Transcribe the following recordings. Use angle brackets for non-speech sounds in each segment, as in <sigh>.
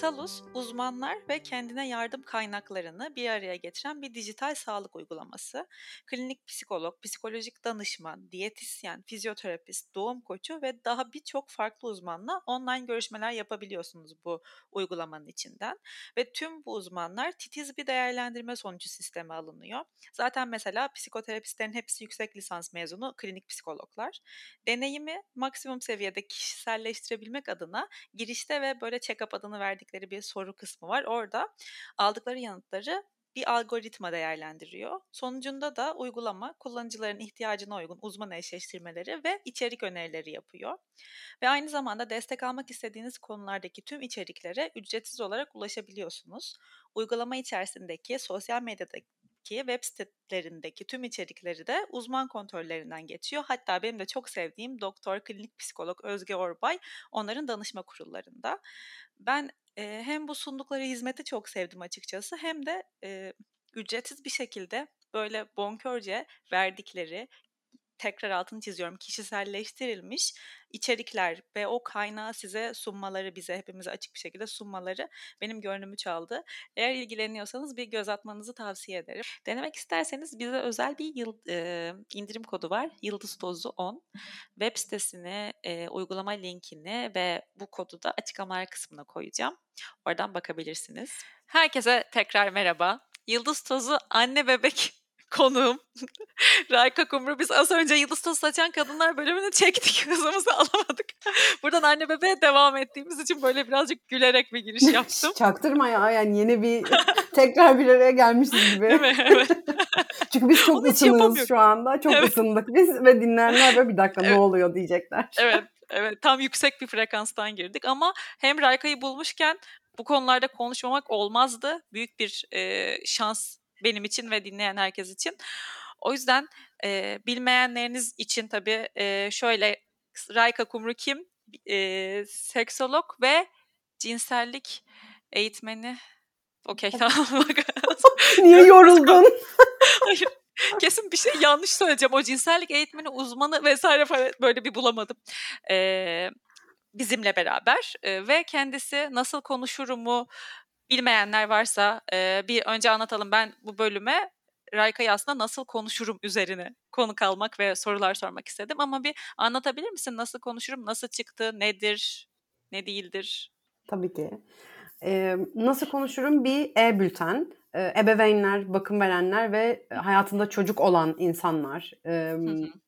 Salus, uzmanlar ve kendine yardım kaynaklarını bir araya getiren bir dijital sağlık uygulaması. Klinik psikolog, psikolojik danışman, diyetisyen, fizyoterapist, doğum koçu ve daha birçok farklı uzmanla online görüşmeler yapabiliyorsunuz bu uygulamanın içinden. Ve tüm bu uzmanlar titiz bir değerlendirme sonucu sisteme alınıyor. Zaten mesela psikoterapistlerin hepsi yüksek lisans mezunu klinik psikologlar. Deneyimi maksimum seviyede kişiselleştirebilmek adına girişte ve böyle check-up adını verdikleri bir soru kısmı var. Orada aldıkları yanıtları bir algoritma değerlendiriyor. Sonucunda da uygulama kullanıcıların ihtiyacına uygun uzman eşleştirmeleri ve içerik önerileri yapıyor. Ve aynı zamanda destek almak istediğiniz konulardaki tüm içeriklere ücretsiz olarak ulaşabiliyorsunuz. Uygulama içerisindeki sosyal medyadaki web sitelerindeki tüm içerikleri de uzman kontrollerinden geçiyor. Hatta benim de çok sevdiğim doktor, klinik psikolog Özge Orbay onların danışma kurullarında. Ben e, hem bu sundukları hizmeti çok sevdim açıkçası hem de e, ücretsiz bir şekilde böyle bonkörce verdikleri tekrar altını çiziyorum kişiselleştirilmiş içerikler ve o kaynağı size sunmaları bize hepimize açık bir şekilde sunmaları benim gönlümü çaldı. Eğer ilgileniyorsanız bir göz atmanızı tavsiye ederim. Denemek isterseniz bize özel bir yıl, e, indirim kodu var. Yıldız Tozu 10. Web sitesini, e, uygulama linkini ve bu kodu da açıklamalar kısmına koyacağım. Oradan bakabilirsiniz. Herkese tekrar merhaba. Yıldız Tozu anne bebek konuğum <laughs> Rayka Kumru. Biz az önce Yıldız Tozu Saçan Kadınlar bölümünü çektik. <laughs> Hızımızı alamadık. Buradan anne bebeğe devam ettiğimiz için böyle birazcık gülerek bir giriş <laughs> yaptım. Çaktırma ya yani yeni bir tekrar bir araya gelmişiz gibi. Değil mi? Evet. Çünkü biz çok ısınığız şu anda. Çok evet. ısındık biz ve dinleyenler böyle bir dakika evet. ne oluyor diyecekler. Evet. Evet tam yüksek bir frekanstan girdik ama hem Rayka'yı bulmuşken bu konularda konuşmamak olmazdı. Büyük bir e, şans benim için ve dinleyen herkes için. O yüzden e, bilmeyenleriniz için tabii e, şöyle Rayka Kumru kim? E, seksolog ve cinsellik eğitmeni. Okey tamam. <laughs> <laughs> Niye yoruldun? <laughs> Hayır. Kesin bir şey yanlış söyleyeceğim. O cinsellik eğitmeni uzmanı vesaire falan böyle bir bulamadım. Ee, bizimle beraber e, ve kendisi nasıl konuşurumu bilmeyenler varsa e, bir önce anlatalım. Ben bu bölüme Rayka'yı aslında nasıl konuşurum üzerine konu kalmak ve sorular sormak istedim. Ama bir anlatabilir misin? Nasıl konuşurum? Nasıl çıktı? Nedir? Ne değildir? Tabii ki. Ee, nasıl konuşurum? Bir e-bülten. Ee, ebeveynler, bakım verenler ve hayatında çocuk olan insanlar e,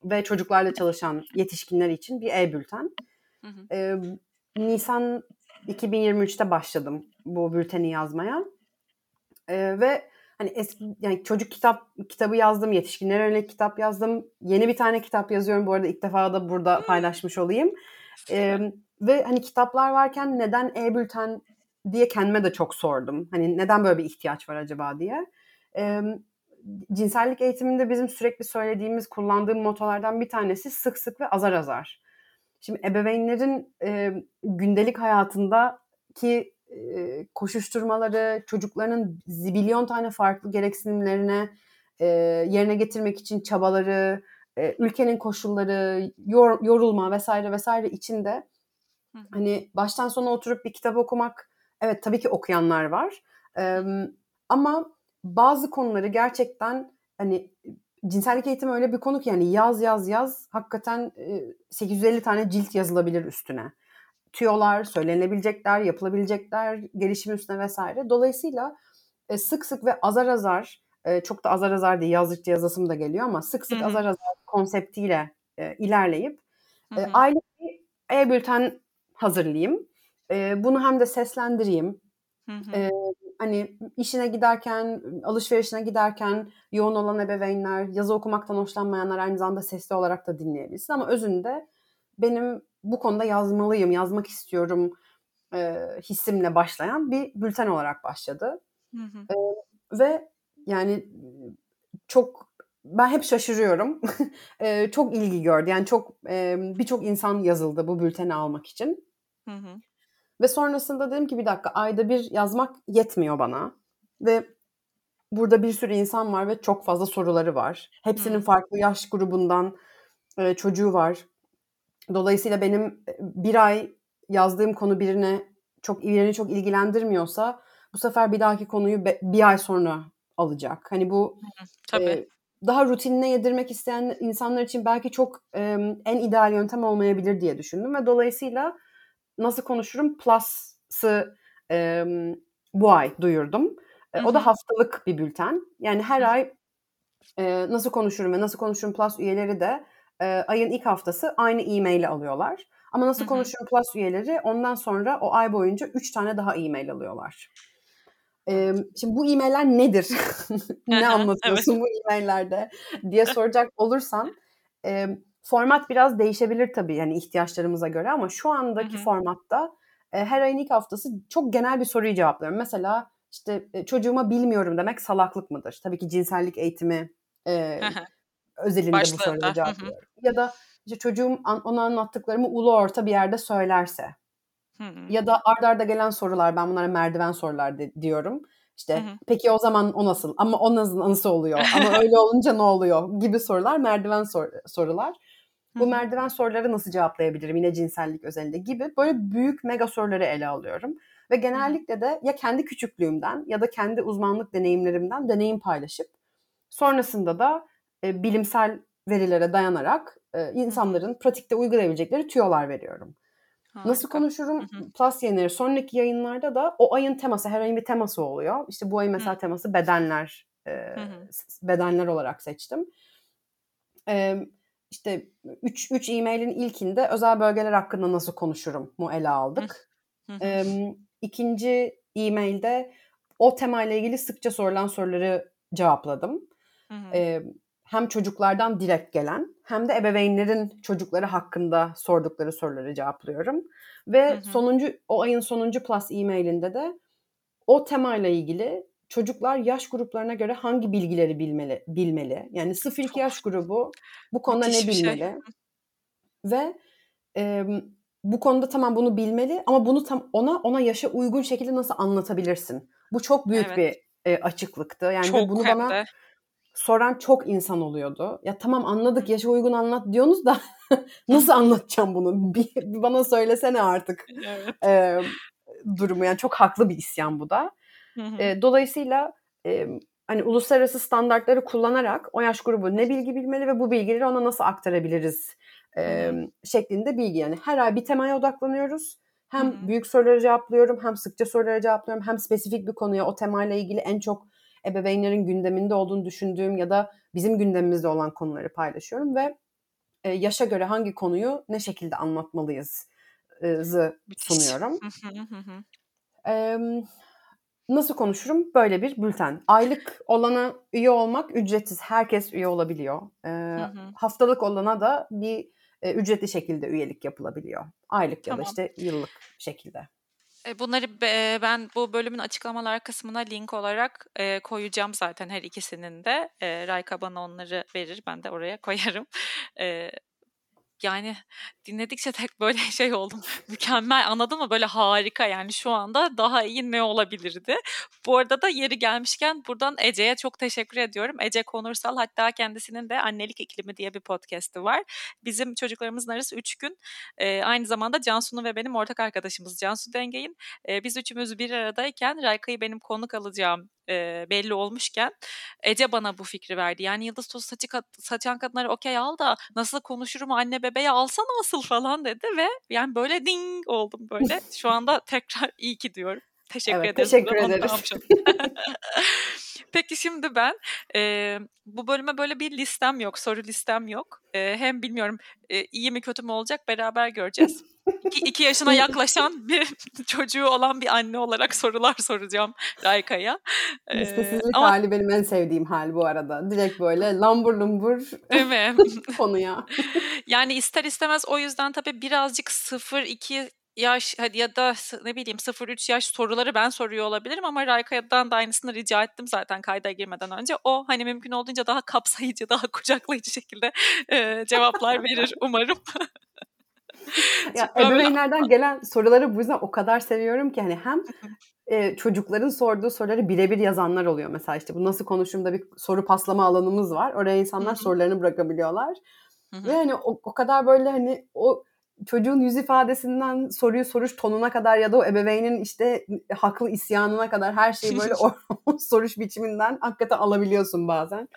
ve çocuklarla çalışan yetişkinler için bir e-bülten. Ee, Nisan 2023'te başladım bu bülteni yazmaya. Ee, ve hani eski yani çocuk kitap kitabı yazdım, yetişkinlere yönelik kitap yazdım. Yeni bir tane kitap yazıyorum bu arada ilk defa da burada hmm. paylaşmış olayım. Ee, ve hani kitaplar varken neden e-bülten diye kendime de çok sordum. Hani neden böyle bir ihtiyaç var acaba diye. Ee, cinsellik eğitiminde bizim sürekli söylediğimiz, kullandığım motolardan bir tanesi sık sık ve azar azar. Şimdi ebeveynlerin e, gündelik hayatındaki e, koşuşturmaları, çocuklarının zibilyon tane farklı gereksinimlerine e, yerine getirmek için çabaları, e, ülkenin koşulları, yor, yorulma vesaire vesaire içinde Hı. hani baştan sona oturup bir kitap okumak evet tabii ki okuyanlar var. E, ama bazı konuları gerçekten hani cinsellik eğitimi öyle bir konu ki yani yaz yaz yaz hakikaten e, 850 tane cilt yazılabilir üstüne. Tüyolar, söylenebilecekler, yapılabilecekler, gelişim üstüne vesaire. Dolayısıyla e, sık sık ve azar azar, e, çok da azar azar diye yazdıkça yazasım da geliyor ama sık sık Hı-hı. azar azar konseptiyle e, ilerleyip e, bir e-bülten hazırlayayım. E, bunu hem de seslendireyim. E, hani işine giderken, alışverişine giderken yoğun olan ebeveynler, yazı okumaktan hoşlanmayanlar aynı zamanda sesli olarak da dinleyebilsin. Ama özünde benim bu konuda yazmalıyım, yazmak istiyorum e, hissimle başlayan bir bülten olarak başladı. Hı hı. E, ve yani çok ben hep şaşırıyorum. <laughs> e, çok ilgi gördü. Yani çok e, birçok insan yazıldı bu bülteni almak için. Hı hı. Ve sonrasında dedim ki bir dakika ayda bir yazmak yetmiyor bana. Ve burada bir sürü insan var ve çok fazla soruları var. Hepsinin farklı yaş grubundan e, çocuğu var. Dolayısıyla benim bir ay yazdığım konu birine çok ilerini çok ilgilendirmiyorsa bu sefer bir dahaki konuyu be, bir ay sonra alacak. Hani bu Tabii. e, daha rutinine yedirmek isteyen insanlar için belki çok e, en ideal yöntem olmayabilir diye düşündüm ve dolayısıyla nasıl konuşurum Plus'ı e, bu ay duyurdum. E, o da haftalık bir bülten. Yani her ay e, nasıl konuşurum ve nasıl konuşurum Plus üyeleri de e, ayın ilk haftası aynı e-maili alıyorlar. Ama nasıl konuşurum Plus üyeleri ondan sonra o ay boyunca 3 tane daha e-mail alıyorlar. Ee, şimdi bu e-mailler nedir? <laughs> ne anlatıyorsun evet. bu e-maillerde diye soracak olursan e, format biraz değişebilir tabii yani ihtiyaçlarımıza göre ama şu andaki formatta e, her ayın ilk haftası çok genel bir soruyu cevaplıyorum. Mesela işte e, çocuğuma bilmiyorum demek salaklık mıdır? Tabii ki cinsellik eğitimi e, özelinde Başlığında. bu soruyu cevaplıyorum. Ya da işte çocuğum ona anlattıklarımı ulu orta bir yerde söylerse Hı-hı. Ya da ardarda arda gelen sorular ben bunlara merdiven sorular de, diyorum. İşte Hı-hı. peki o zaman o nasıl? Ama o nasıl nasıl oluyor? Ama <laughs> öyle olunca ne oluyor? Gibi sorular merdiven sor- sorular. Bu merdiven soruları nasıl cevaplayabilirim? Yine cinsellik özelinde gibi böyle büyük mega soruları ele alıyorum. Ve genellikle de ya kendi küçüklüğümden ya da kendi uzmanlık deneyimlerimden deneyim paylaşıp sonrasında da e, bilimsel verilere dayanarak e, insanların pratikte uygulayabilecekleri tüyolar veriyorum. Harika. Nasıl konuşurum? Hı hı. Plus yayınları. Sonraki yayınlarda da o ayın teması, her ayın bir teması oluyor. İşte bu ayın mesela hı. teması bedenler, e, hı hı. bedenler olarak seçtim. E, işte 3 3 e-mailin ilkinde özel bölgeler hakkında nasıl konuşurum mu ele aldık. Hı hı. E, ikinci e-mailde o temayla ilgili sıkça sorulan soruları cevapladım. Hı hı. E, hem çocuklardan direkt gelen hem de ebeveynlerin çocukları hakkında sordukları soruları cevaplıyorum. Ve hı hı. sonuncu o ayın sonuncu plus e-mailinde de o temayla ilgili çocuklar yaş gruplarına göre hangi bilgileri bilmeli bilmeli. Yani 0-2 yaş grubu bu konuda ne şey. bilmeli? Şey. Ve e, bu konuda tamam bunu bilmeli ama bunu tam ona ona yaşa uygun şekilde nasıl anlatabilirsin? Bu çok büyük evet. bir e, açıklıktı. Yani çok bunu bana de soran çok insan oluyordu. Ya tamam anladık yaşa uygun anlat diyorsunuz da <laughs> nasıl anlatacağım bunu? <laughs> Bir, bana söylesene artık. Evet. Ee, durumu yani çok haklı bir isyan bu da. Ee, dolayısıyla e, hani uluslararası standartları kullanarak o yaş grubu ne bilgi bilmeli ve bu bilgileri ona nasıl aktarabiliriz e, şeklinde bilgi. Yani her ay bir temaya odaklanıyoruz. Hem Hı-hı. büyük soruları cevaplıyorum, hem sıkça soruları cevaplıyorum, hem spesifik bir konuya o temayla ilgili en çok ebeveynlerin gündeminde olduğunu düşündüğüm ya da bizim gündemimizde olan konuları paylaşıyorum ve e, yaşa göre hangi konuyu ne şekilde anlatmalıyız zı sunuyorum. e, nasıl konuşurum? Böyle bir bülten. Aylık olana üye olmak ücretsiz. Herkes üye olabiliyor. E, haftalık olana da bir e, ücretli şekilde üyelik yapılabiliyor. Aylık tamam. ya da işte yıllık şekilde. E, bunları ben bu bölümün açıklamalar kısmına link olarak koyacağım zaten her ikisinin de. Rayka bana onları verir, ben de oraya <laughs> koyarım yani dinledikçe tek böyle <laughs> şey oldum. Mükemmel anladın mı? Böyle harika yani şu anda daha iyi ne olabilirdi? Bu arada da yeri gelmişken buradan Ece'ye çok teşekkür ediyorum. Ece Konursal hatta kendisinin de Annelik İklimi diye bir podcast'i var. Bizim çocuklarımızın arası 3 gün. Ee, aynı zamanda Cansu'nun ve benim ortak arkadaşımız Cansu Dengey'in. Ee, biz üçümüz bir aradayken Rayka'yı benim konuk alacağım e, belli olmuşken Ece bana bu fikri verdi. Yani yıldız tozu saçı saçan kadınları okey al da nasıl konuşurum anne bebeğe alsana asıl falan dedi ve yani böyle ding oldum böyle. Şu anda tekrar iyi ki diyorum. Teşekkür evet, ederiz. Teşekkür ederiz. <laughs> Peki şimdi ben e, bu bölüme böyle bir listem yok, soru listem yok. E, hem bilmiyorum e, iyi mi kötü mü olacak beraber göreceğiz. <laughs> İki, iki yaşına yaklaşan <laughs> bir çocuğu olan bir anne olarak sorular soracağım Rayka'ya. Listesizlik ama... hali benim en sevdiğim hal bu arada. Direkt böyle lambur lumbur <laughs> Değil mi? <laughs> konuya. yani ister istemez o yüzden tabii birazcık 0-2 yaş hadi ya da ne bileyim 0-3 yaş soruları ben soruyor olabilirim ama Rayka'dan da aynısını rica ettim zaten kayda girmeden önce. O hani mümkün olduğunca daha kapsayıcı, daha kucaklayıcı şekilde e, cevaplar verir umarım. <laughs> ya ebeveynlerden gelen soruları bu yüzden o kadar seviyorum ki hani hem e, çocukların sorduğu soruları birebir yazanlar oluyor. Mesela işte bu nasıl konuşumda bir soru paslama alanımız var. Oraya insanlar sorularını bırakabiliyorlar. Ve hani o, o kadar böyle hani o çocuğun yüz ifadesinden soruyu soruş tonuna kadar ya da o ebeveynin işte haklı isyanına kadar her şeyi böyle <laughs> o, o soruş biçiminden hakikaten alabiliyorsun bazen.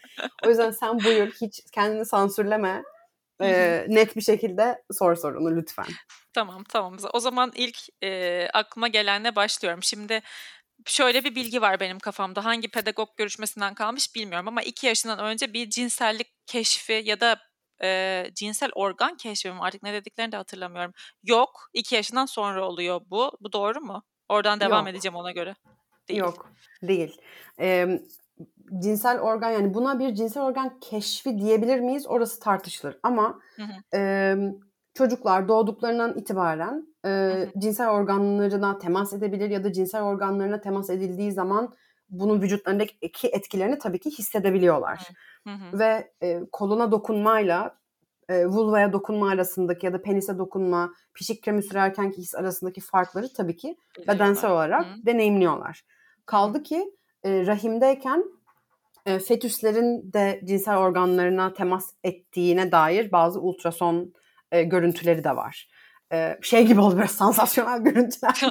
O yüzden sen buyur hiç kendini sansürleme. Ee, net bir şekilde sor sorunu lütfen. Tamam tamam. O zaman ilk e, aklıma gelenle başlıyorum. Şimdi şöyle bir bilgi var benim kafamda. Hangi pedagog görüşmesinden kalmış bilmiyorum ama iki yaşından önce bir cinsellik keşfi ya da e, cinsel organ keşfi mi artık ne dediklerini de hatırlamıyorum. Yok. iki yaşından sonra oluyor bu. Bu doğru mu? Oradan devam Yok. edeceğim ona göre. Değil. Yok. Değil. Ee, cinsel organ yani buna bir cinsel organ keşfi diyebilir miyiz? Orası tartışılır. Ama hı hı. E, çocuklar doğduklarından itibaren e, hı hı. cinsel organlarına temas edebilir ya da cinsel organlarına temas edildiği zaman bunun vücutlarındaki etkilerini tabii ki hissedebiliyorlar. Hı hı. Ve e, koluna dokunmayla e, vulvaya dokunma arasındaki ya da penise dokunma, pişik kremi sürerkenki his arasındaki farkları tabii ki bedensel olarak hı. deneyimliyorlar. Kaldı ki e, rahimdeyken e, fetüslerin de cinsel organlarına temas ettiğine dair bazı ultrason e, görüntüleri de var. E, şey gibi oldu böyle sansasyonel <laughs> görüntüler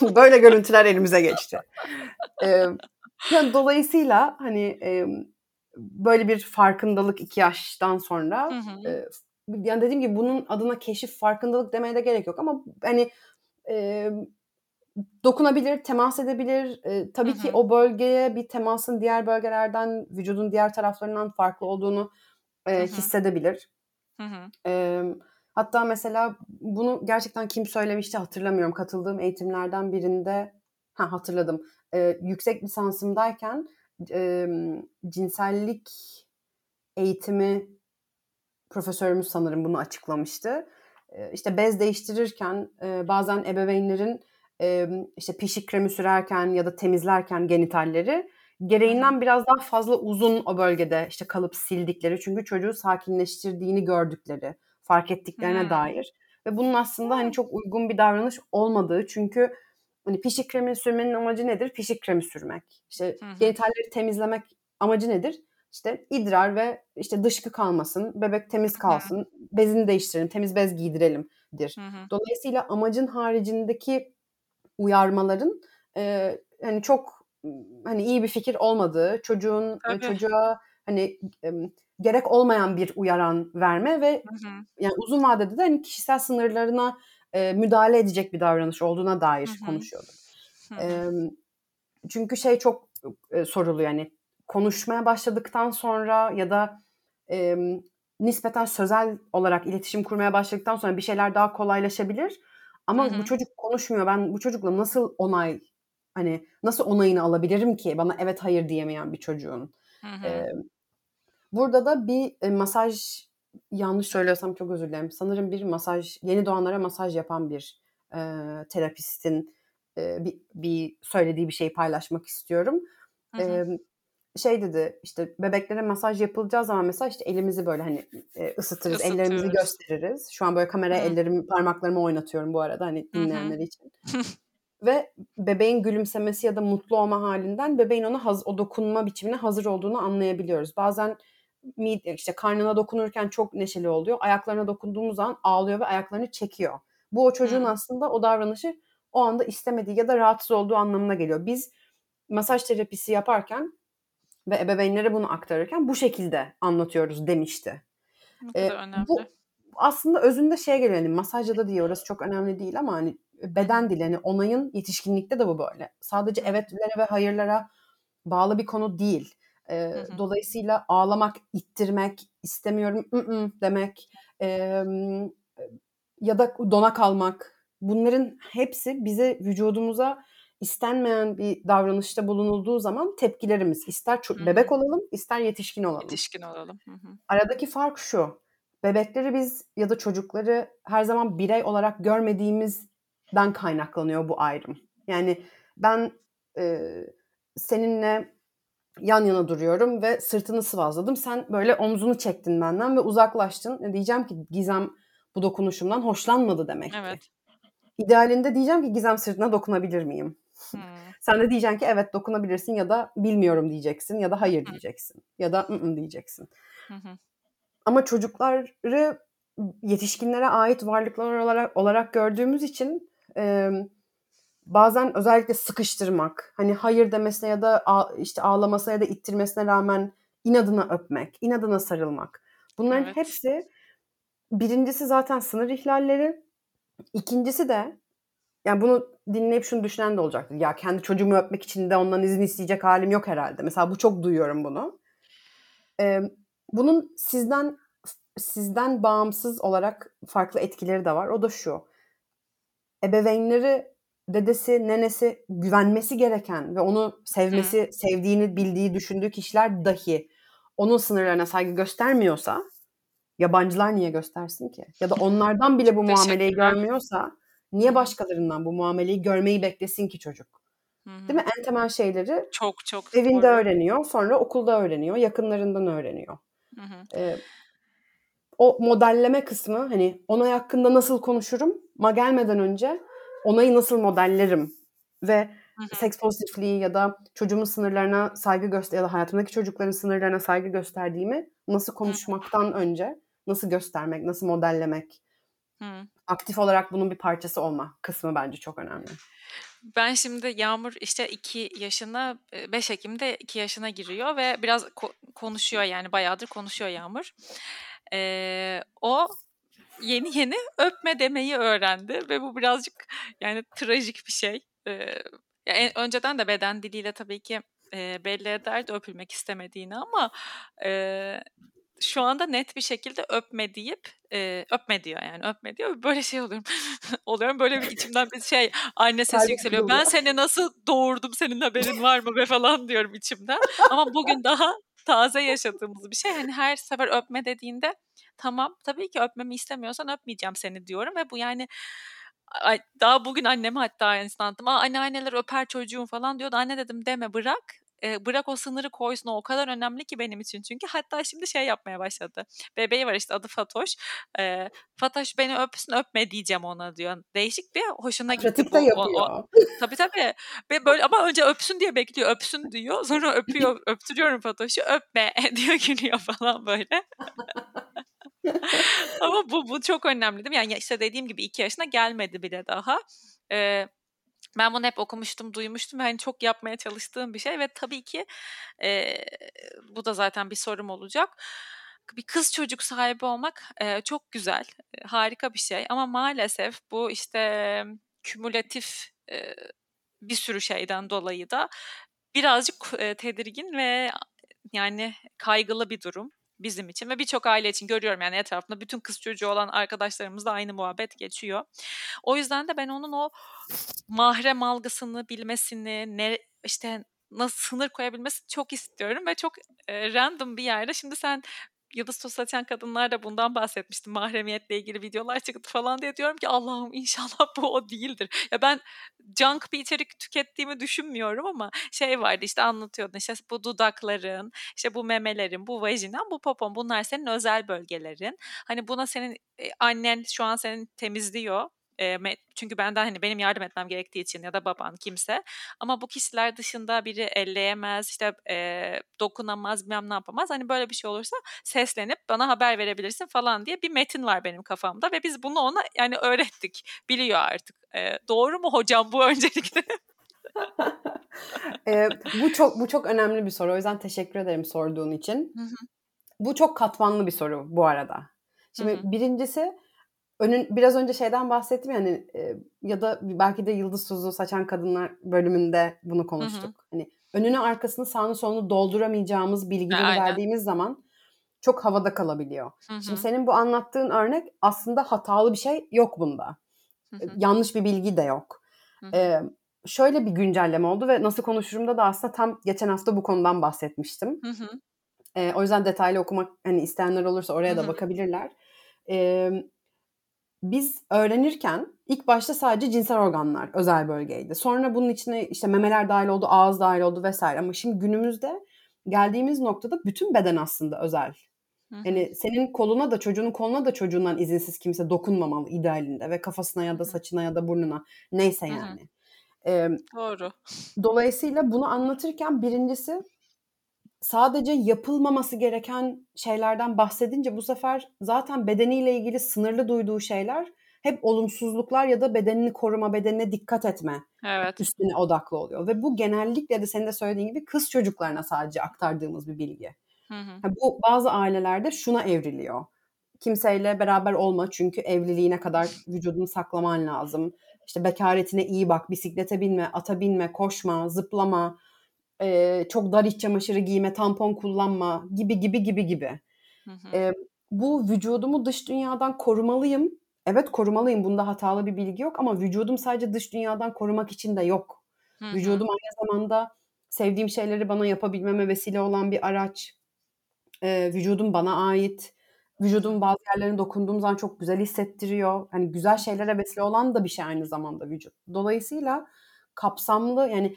<laughs> böyle görüntüler elimize geçti. E, yani dolayısıyla hani e, böyle bir farkındalık iki yaştan sonra hı hı. E, yani dediğim gibi bunun adına keşif farkındalık demeye de gerek yok ama hani e, dokunabilir, temas edebilir. E, tabii hı hı. ki o bölgeye bir temasın diğer bölgelerden, vücudun diğer taraflarından farklı olduğunu e, hissedebilir. E, hatta mesela bunu gerçekten kim söylemişti hatırlamıyorum. Katıldığım eğitimlerden birinde ha hatırladım. E, yüksek lisansımdayken e, cinsellik eğitimi profesörümüz sanırım bunu açıklamıştı. E, işte bez değiştirirken e, bazen ebeveynlerin e, işte pişik kremi sürerken ya da temizlerken genitalleri gereğinden biraz daha fazla uzun o bölgede işte kalıp sildikleri çünkü çocuğu sakinleştirdiğini gördükleri, fark ettiklerine hmm. dair ve bunun aslında hani çok uygun bir davranış olmadığı çünkü hani pişik kremi sürmenin amacı nedir? Pişik kremi sürmek. İşte hı genitalleri temizlemek amacı nedir? İşte idrar ve işte dışkı kalmasın, bebek temiz kalsın, hı bezini değiştirelim, temiz bez giydirelimdir. Hı Dolayısıyla amacın haricindeki uyarmaların e, hani çok hani iyi bir fikir olmadığı, çocuğun Tabii. çocuğa hani e, gerek olmayan bir uyaran verme ve hı hı. yani uzun vadede de hani kişisel sınırlarına e, müdahale edecek bir davranış olduğuna dair hı hı. konuşuyorduk. Hı hı. E, çünkü şey çok e, soruluyor yani konuşmaya başladıktan sonra ya da e, nispeten sözel olarak iletişim kurmaya başladıktan sonra bir şeyler daha kolaylaşabilir. Ama Hı-hı. bu çocuk konuşmuyor. Ben bu çocukla nasıl onay hani nasıl onayını alabilirim ki bana evet hayır diyemeyen bir çocuğun. Ee, burada da bir e, masaj yanlış söylüyorsam çok özür dilerim. Sanırım bir masaj yeni doğanlara masaj yapan bir e, terapistin e, bir, bir söylediği bir şey paylaşmak istiyorum. Hı hı. E, şey dedi işte bebeklere masaj yapılacağı zaman mesela işte elimizi böyle hani e, ısıtırız, ellerimizi gösteririz. Şu an böyle kameraya ellerimi parmaklarımı oynatıyorum bu arada hani dinleyenler için. <laughs> Ve bebeğin gülümsemesi ya da mutlu olma halinden bebeğin ona haz, o dokunma biçimine hazır olduğunu anlayabiliyoruz. Bazen işte karnına dokunurken çok neşeli oluyor. Ayaklarına dokunduğumuz zaman ağlıyor ve ayaklarını çekiyor. Bu o çocuğun aslında o davranışı o anda istemediği ya da rahatsız olduğu anlamına geliyor. Biz masaj terapisi yaparken ve ebeveynlere bunu aktarırken bu şekilde anlatıyoruz demişti. ee, önemli. Bu aslında özünde şey geliyor hani masajda da diye orası çok önemli değil ama hani beden dili hani onayın yetişkinlikte de bu böyle. Sadece evetlere ve hayırlara bağlı bir konu değil. Ee, dolayısıyla ağlamak, ittirmek, istemiyorum ı-ı demek e, ya da dona kalmak bunların hepsi bize vücudumuza istenmeyen bir davranışta bulunulduğu zaman tepkilerimiz ister ço- bebek olalım ister yetişkin olalım. Yetişkin olalım. Hı-hı. Aradaki fark şu. Bebekleri biz ya da çocukları her zaman birey olarak görmediğimizden kaynaklanıyor bu ayrım. Yani ben e, seninle yan yana duruyorum ve sırtını sıvazladım. Sen böyle omzunu çektin benden ve uzaklaştın. E, diyeceğim ki Gizem bu dokunuşumdan hoşlanmadı demek evet. İdealinde diyeceğim ki Gizem sırtına dokunabilir miyim? Hmm. Sen de diyeceksin ki evet dokunabilirsin ya da bilmiyorum diyeceksin ya da hayır diyeceksin ya da ı diyeceksin. Ama çocukları yetişkinlere ait varlıklar olarak, olarak gördüğümüz için e, bazen özellikle sıkıştırmak, hani hayır demesine ya da işte ağlamasına ya da ittirmesine rağmen inadına öpmek, inadına sarılmak. Bunların evet. hepsi birincisi zaten sınır ihlalleri. İkincisi de yani bunu dinleyip şunu düşünen de olacaktır. Ya kendi çocuğumu öpmek için de ondan izin isteyecek halim yok herhalde. Mesela bu çok duyuyorum bunu. Ee, bunun sizden sizden bağımsız olarak farklı etkileri de var. O da şu. Ebeveynleri, dedesi, nenesi güvenmesi gereken ve onu sevmesi, Hı. sevdiğini bildiği, düşündüğü kişiler dahi onun sınırlarına saygı göstermiyorsa yabancılar niye göstersin ki? Ya da onlardan bile bu muameleyi görmüyorsa niye başkalarından bu muameleyi görmeyi beklesin ki çocuk? Hı-hı. Değil mi? En temel şeyleri çok çok evinde doğru. öğreniyor, sonra okulda öğreniyor, yakınlarından öğreniyor. Ee, o modelleme kısmı hani onay hakkında nasıl konuşurum? Ma gelmeden önce onayı nasıl modellerim ve Hı-hı. seks pozitifliği ya da çocuğumun sınırlarına saygı göster ya da hayatımdaki çocukların sınırlarına saygı gösterdiğimi nasıl konuşmaktan önce nasıl göstermek, nasıl modellemek, Hı. aktif olarak bunun bir parçası olma kısmı bence çok önemli. Ben şimdi Yağmur işte 2 yaşına 5 Ekim'de 2 yaşına giriyor ve biraz ko- konuşuyor yani bayağıdır konuşuyor Yağmur. Ee, o yeni yeni öpme demeyi öğrendi ve bu birazcık yani trajik bir şey. Ee, yani önceden de beden diliyle tabii ki e, belli ederdi öpülmek istemediğini ama e, şu anda net bir şekilde öpme deyip e, öpme diyor yani öpme diyor. Böyle şey oluyorum. <laughs> oluyorum böyle bir içimden bir şey anne sesi yükseliyor. Ben seni nasıl doğurdum senin haberin var mı be falan diyorum içimden. Ama bugün <laughs> daha taze yaşadığımız bir şey. Hani her sefer öpme dediğinde tamam tabii ki öpmemi istemiyorsan öpmeyeceğim seni diyorum ve bu yani daha bugün anneme hatta aynısını anlattım. Aa, anneanneler öper çocuğum falan diyordu. Anne dedim deme bırak e, bırak o sınırı koysun o, o kadar önemli ki benim için. Çünkü hatta şimdi şey yapmaya başladı. Bebeği var işte adı Fatoş. E, Fatoş beni öpsün öpme diyeceğim ona diyor. Değişik bir hoşuna gitti Pratikte yapıyor. O, o, tabii tabii. Ve böyle ama önce öpsün diye bekliyor. Öpsün diyor. Sonra öpüyor öptürüyorum Fatoş'u. Öpme <laughs> diyor gülüyor falan böyle. Ama bu bu çok önemli değil mi? Yani işte dediğim gibi iki yaşına gelmedi bile daha. Ee, ben bunu hep okumuştum, duymuştum. Yani çok yapmaya çalıştığım bir şey ve tabii ki e, bu da zaten bir sorum olacak. Bir kız çocuk sahibi olmak e, çok güzel, harika bir şey ama maalesef bu işte kümülatif e, bir sürü şeyden dolayı da birazcık e, tedirgin ve yani kaygılı bir durum bizim için ve birçok aile için görüyorum yani etrafında bütün kız çocuğu olan arkadaşlarımızla aynı muhabbet geçiyor. O yüzden de ben onun o mahrem algısını bilmesini, ne işte nasıl sınır koyabilmesi çok istiyorum ve çok e, random bir yerde. Şimdi sen Yıldız Toz saçan kadınlar da bundan bahsetmişti. Mahremiyetle ilgili videolar çıktı falan diye diyorum ki Allah'ım inşallah bu o değildir. Ya ben junk bir içerik tükettiğimi düşünmüyorum ama şey vardı işte anlatıyordun işte bu dudakların, işte bu memelerin, bu vajinan, bu popon bunlar senin özel bölgelerin. Hani buna senin annen şu an senin temizliyor e, çünkü benden hani benim yardım etmem gerektiği için ya da baban kimse. Ama bu kişiler dışında biri elleyemez işte e, dokunamaz bilmem ne yapamaz. Hani böyle bir şey olursa seslenip bana haber verebilirsin falan diye bir metin var benim kafamda ve biz bunu ona yani öğrettik. Biliyor artık. E, doğru mu hocam bu öncelikle? <laughs> E, bu çok bu çok önemli bir soru. O yüzden teşekkür ederim sorduğun için. Hı hı. bu çok katmanlı bir soru bu arada. Şimdi hı hı. birincisi önün biraz önce şeyden bahsettim yani e, ya da belki de yıldız tuzu saçan kadınlar bölümünde bunu konuştuk. Hı hı. Hani önünü arkasını sağını solunu dolduramayacağımız bilgileri Aynen. verdiğimiz zaman çok havada kalabiliyor. Hı hı. Şimdi senin bu anlattığın örnek aslında hatalı bir şey yok bunda. Hı hı. Yanlış bir bilgi de yok. Hı hı. Ee, şöyle bir güncelleme oldu ve nasıl konuşurumda da aslında tam geçen hafta bu konudan bahsetmiştim. Hı hı. Ee, o yüzden detaylı okumak hani isteyenler olursa oraya hı hı. da bakabilirler. Ee, biz öğrenirken ilk başta sadece cinsel organlar özel bölgeydi. Sonra bunun içine işte memeler dahil oldu, ağız dahil oldu vesaire. Ama şimdi günümüzde geldiğimiz noktada bütün beden aslında özel. Yani senin koluna da çocuğunun koluna da çocuğundan izinsiz kimse dokunmamalı idealinde ve kafasına ya da saçına ya da burnuna neyse yani. Ee, Doğru. Dolayısıyla bunu anlatırken birincisi sadece yapılmaması gereken şeylerden bahsedince bu sefer zaten bedeniyle ilgili sınırlı duyduğu şeyler hep olumsuzluklar ya da bedenini koruma, bedenine dikkat etme Evet. üstüne odaklı oluyor. Ve bu genellikle de senin de söylediğin gibi kız çocuklarına sadece aktardığımız bir bilgi. Hı hı. Bu bazı ailelerde şuna evriliyor. Kimseyle beraber olma çünkü evliliğine kadar vücudunu saklaman lazım. İşte bekaretine iyi bak, bisiklete binme, ata binme, koşma, zıplama, e, çok dar iç çamaşırı giyme, tampon kullanma gibi gibi gibi gibi. Hı hı. E, bu vücudumu dış dünyadan korumalıyım. Evet korumalıyım. Bunda hatalı bir bilgi yok ama vücudum sadece dış dünyadan korumak için de yok. Hı hı. Vücudum aynı zamanda sevdiğim şeyleri bana yapabilmeme vesile olan bir araç. E, vücudum bana ait. Vücudum bazı yerlerine dokunduğum zaman çok güzel hissettiriyor. Hani güzel şeylere vesile olan da bir şey aynı zamanda vücut. Dolayısıyla kapsamlı yani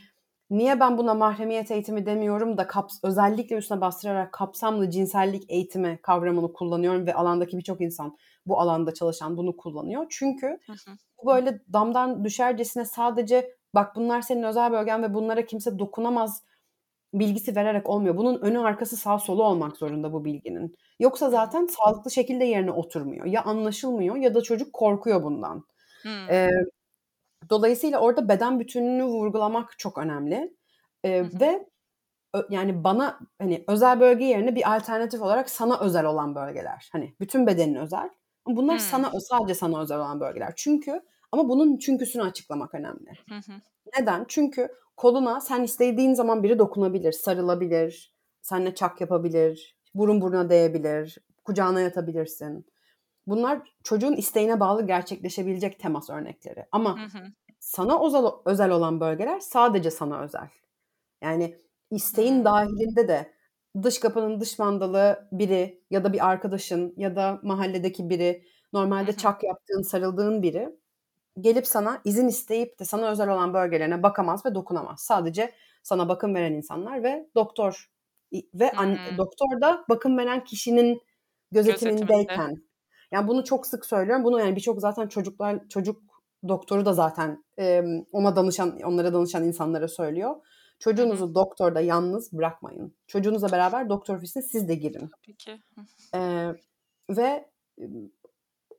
niye ben buna mahremiyet eğitimi demiyorum da kaps özellikle üstüne bastırarak kapsamlı cinsellik eğitimi kavramını kullanıyorum ve alandaki birçok insan bu alanda çalışan bunu kullanıyor. Çünkü bu böyle damdan düşercesine sadece bak bunlar senin özel bölgen ve bunlara kimse dokunamaz bilgisi vererek olmuyor. Bunun önü arkası sağ solu olmak zorunda bu bilginin. Yoksa zaten sağlıklı şekilde yerine oturmuyor. Ya anlaşılmıyor ya da çocuk korkuyor bundan. Hı. Ee, dolayısıyla orada beden bütünlüğünü vurgulamak çok önemli. Hı hı. ve yani bana hani özel bölge yerine bir alternatif olarak sana özel olan bölgeler. Hani bütün bedenin özel. Bunlar Hmm. sana sadece sana özel olan bölgeler. Çünkü ama bunun çünküsünü açıklamak önemli. Hı hı. Neden? Çünkü koluna sen istediğin zaman biri dokunabilir, sarılabilir, seninle çak yapabilir, burun buruna değebilir, kucağına yatabilirsin. Bunlar çocuğun isteğine bağlı gerçekleşebilecek temas örnekleri. Ama Hı hı. sana özel, özel olan bölgeler sadece sana özel. Yani isteğin Hmm. dahilinde de dış kapının dış mandalı biri ya da bir arkadaşın ya da mahalledeki biri normalde Hı hı. çak yaptığın, sarıldığın biri gelip sana izin isteyip de sana özel olan bölgelerine bakamaz ve dokunamaz. Sadece sana bakım veren insanlar ve doktor ve an- doktor da bakım veren kişinin gözetimindeyken. Yani bunu çok sık söylüyorum. Bunu yani birçok zaten çocuklar çocuk doktoru da zaten e, ona danışan onlara danışan insanlara söylüyor. Çocuğunuzu doktorda yalnız bırakmayın. Çocuğunuzla beraber doktor ofisine siz de girin. Tabii ki. Ve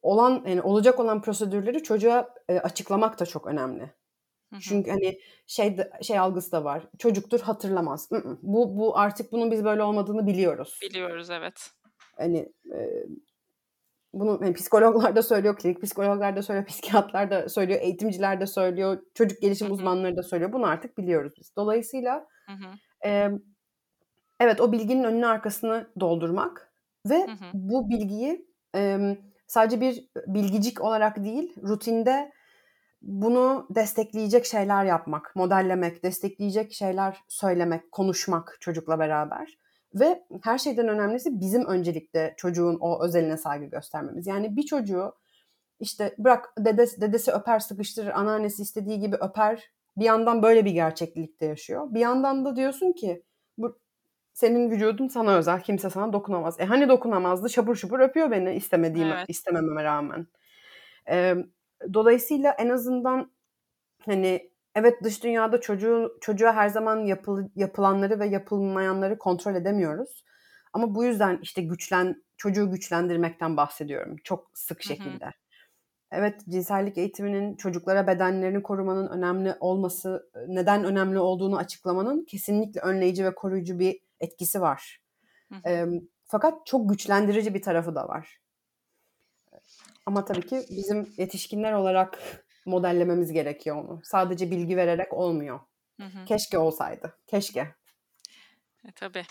olan yani olacak olan prosedürleri çocuğa e, açıklamak da çok önemli. Çünkü hani şey şey algısı da var. Çocuktur hatırlamaz. Bu bu artık bunun biz böyle olmadığını biliyoruz. Biliyoruz evet. Hani e, bunu hani psikologlar da söylüyor, klinik psikologlar da söylüyor, <laughs> psikiyatrlar da söylüyor, eğitimciler de söylüyor, çocuk gelişim uzmanları da söylüyor. Bunu artık biliyoruz biz. Dolayısıyla e, evet o bilginin önünü arkasını doldurmak ve bu bilgiyi e, sadece bir bilgicik olarak değil, rutinde bunu destekleyecek şeyler yapmak, modellemek, destekleyecek şeyler söylemek, konuşmak çocukla beraber. Ve her şeyden önemlisi bizim öncelikle çocuğun o özeline saygı göstermemiz. Yani bir çocuğu işte bırak dedesi, dedesi öper sıkıştırır, anneannesi istediği gibi öper. Bir yandan böyle bir gerçeklikte yaşıyor. Bir yandan da diyorsun ki bu senin vücudun sana özel, kimse sana dokunamaz. E hani dokunamazdı? Şapur şupur öpüyor beni istemediğim, Evet. istemememe rağmen. Ee, dolayısıyla en azından hani evet dış dünyada çocuğu çocuğa her zaman yapıl, yapılanları ve yapılmayanları kontrol edemiyoruz. Ama bu yüzden işte güçlen çocuğu güçlendirmekten bahsediyorum çok sık Hı hı. şekilde. Evet cinsellik eğitiminin çocuklara bedenlerini korumanın önemli olması, neden önemli olduğunu açıklamanın kesinlikle önleyici ve koruyucu bir etkisi var. Hı hı. Ee, fakat çok güçlendirici bir tarafı da var. Ama tabii ki bizim yetişkinler olarak modellememiz gerekiyor onu. Sadece bilgi vererek olmuyor. Hı hı. Keşke olsaydı. Keşke. E, tabii.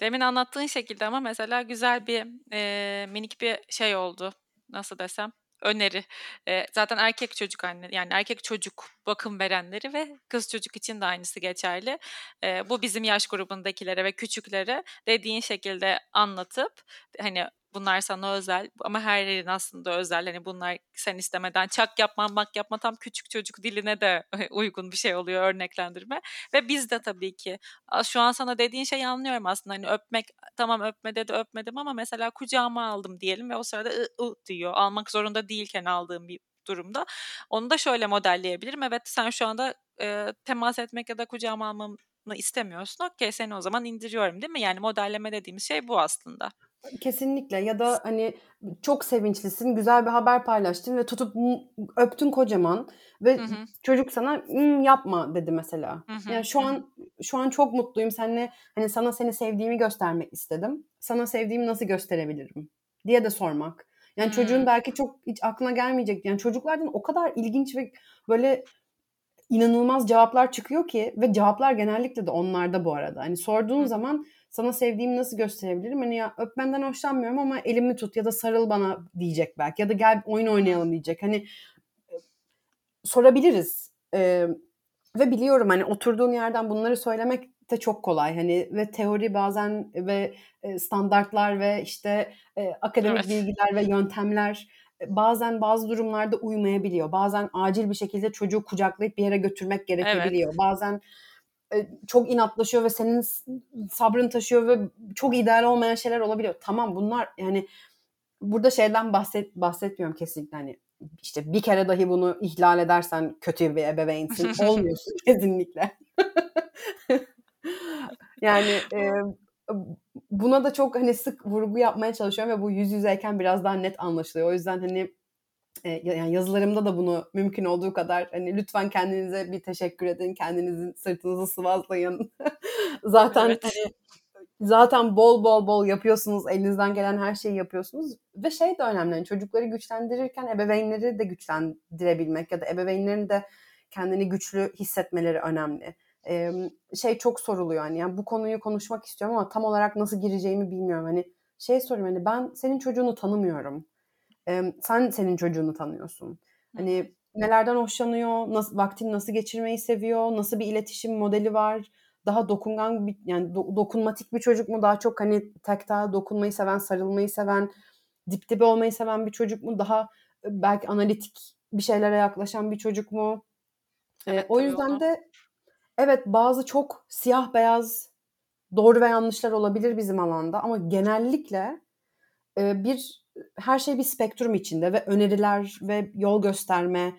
Demin anlattığın şekilde ama mesela güzel bir e, minik bir şey oldu. Nasıl desem? Öneri. E, zaten erkek çocuk anne yani erkek çocuk bakım verenleri ve kız çocuk için de aynısı geçerli. E, bu bizim yaş grubundakilere ve küçüklere dediğin şekilde anlatıp hani bunlar sana özel ama her yerin aslında özel. Hani bunlar sen istemeden çak yapma, mak yapma tam küçük çocuk diline de <laughs> uygun bir şey oluyor örneklendirme. Ve biz de tabii ki şu an sana dediğin şeyi anlıyorum aslında. Hani öpmek tamam öpme dedi öpmedim ama mesela kucağıma aldım diyelim ve o sırada ı, ı diyor. Almak zorunda değilken aldığım bir durumda. Onu da şöyle modelleyebilirim. Evet sen şu anda e, temas etmek ya da kucağıma almam istemiyorsun. Okey seni o zaman indiriyorum değil mi? Yani modelleme dediğimiz şey bu aslında. Kesinlikle ya da hani çok sevinçlisin, güzel bir haber paylaştın ve tutup öptün kocaman ve hı hı. çocuk sana yapma dedi mesela. Hı hı. Yani şu an şu an çok mutluyum seninle hani sana seni sevdiğimi göstermek istedim. Sana sevdiğimi nasıl gösterebilirim diye de sormak. Yani hmm. çocuğun belki çok hiç aklına gelmeyecek. Yani çocuklardan o kadar ilginç ve böyle inanılmaz cevaplar çıkıyor ki ve cevaplar genellikle de onlarda bu arada. Hani sorduğun hmm. zaman sana sevdiğimi nasıl gösterebilirim? Hani ya öpmenden hoşlanmıyorum ama elimi tut ya da sarıl bana diyecek belki ya da gel oyun oynayalım diyecek. Hani sorabiliriz. Ee, ve biliyorum hani oturduğun yerden bunları söylemek de çok kolay. Hani ve teori bazen ve standartlar ve işte e, akademik evet. bilgiler ve yöntemler bazen bazı durumlarda uymayabiliyor. Bazen acil bir şekilde çocuğu kucaklayıp bir yere götürmek gerekebiliyor. Evet. Bazen çok inatlaşıyor ve senin sabrın taşıyor ve çok ideal olmayan şeyler olabiliyor. Tamam bunlar yani burada şeyden bahset bahsetmiyorum kesinlikle hani işte bir kere dahi bunu ihlal edersen kötü bir ebeveynsin <laughs> olmuyorsun kesinlikle. <laughs> yani e, buna da çok hani sık vurgu yapmaya çalışıyorum ve bu yüz yüzeyken biraz daha net anlaşılıyor. O yüzden hani e, yani yazılarımda da bunu mümkün olduğu kadar hani lütfen kendinize bir teşekkür edin, kendinizin sırtınızı sıvazlayın. <laughs> zaten evet. hani zaten bol bol bol yapıyorsunuz, elinizden gelen her şeyi yapıyorsunuz ve şey de önemli. Yani çocukları güçlendirirken ebeveynleri de güçlendirebilmek ya da ebeveynlerin de kendini güçlü hissetmeleri önemli. Ee, şey çok soruluyor hani yani bu konuyu konuşmak istiyorum ama tam olarak nasıl gireceğimi bilmiyorum. Hani şey soruyorum hani ben senin çocuğunu tanımıyorum e, sen senin çocuğunu tanıyorsun. Hani nelerden hoşlanıyor, nasıl, vaktini nasıl geçirmeyi seviyor, nasıl bir iletişim modeli var, daha dokungan bir yani do, dokunmatik bir çocuk mu daha çok hani takta dokunmayı seven, sarılmayı seven, dip dibe olmayı seven bir çocuk mu daha belki analitik bir şeylere yaklaşan bir çocuk mu? Evet, o yüzden onu. de evet bazı çok siyah beyaz doğru ve yanlışlar olabilir bizim alanda ama genellikle e, bir her şey bir spektrum içinde ve öneriler ve yol gösterme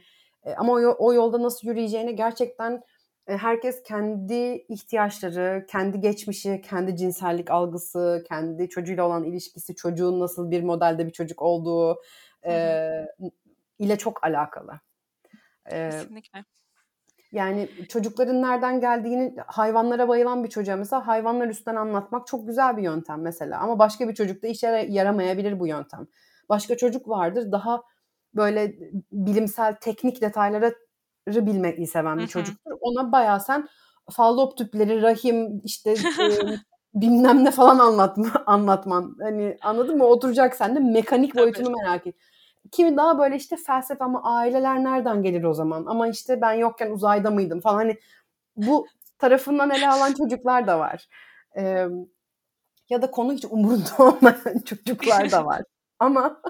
e, ama o, o yolda nasıl yürüyeceğini gerçekten e, herkes kendi ihtiyaçları, kendi geçmişi, kendi cinsellik algısı, kendi çocuğuyla olan ilişkisi, çocuğun nasıl bir modelde bir çocuk olduğu e, ile çok alakalı. E, Kesinlikle. Yani çocukların nereden geldiğini hayvanlara bayılan bir çocuğa mesela hayvanlar üstten anlatmak çok güzel bir yöntem mesela. Ama başka bir çocukta işe yaramayabilir bu yöntem. Başka çocuk vardır daha böyle bilimsel teknik detayları bilmeyi seven bir çocuktur. Ona bayağı sen fallop tüpleri, rahim işte e, <laughs> bilmem ne falan anlatma, anlatman. Hani anladın mı? Oturacak sen de mekanik boyutunu merak et. Kimi daha böyle işte felsefe ama aileler nereden gelir o zaman? Ama işte ben yokken uzayda mıydım falan. Hani bu tarafından ele alan <laughs> çocuklar da var. Ee, ya da konu hiç umurunda <laughs> olmayan çocuklar da var. Ama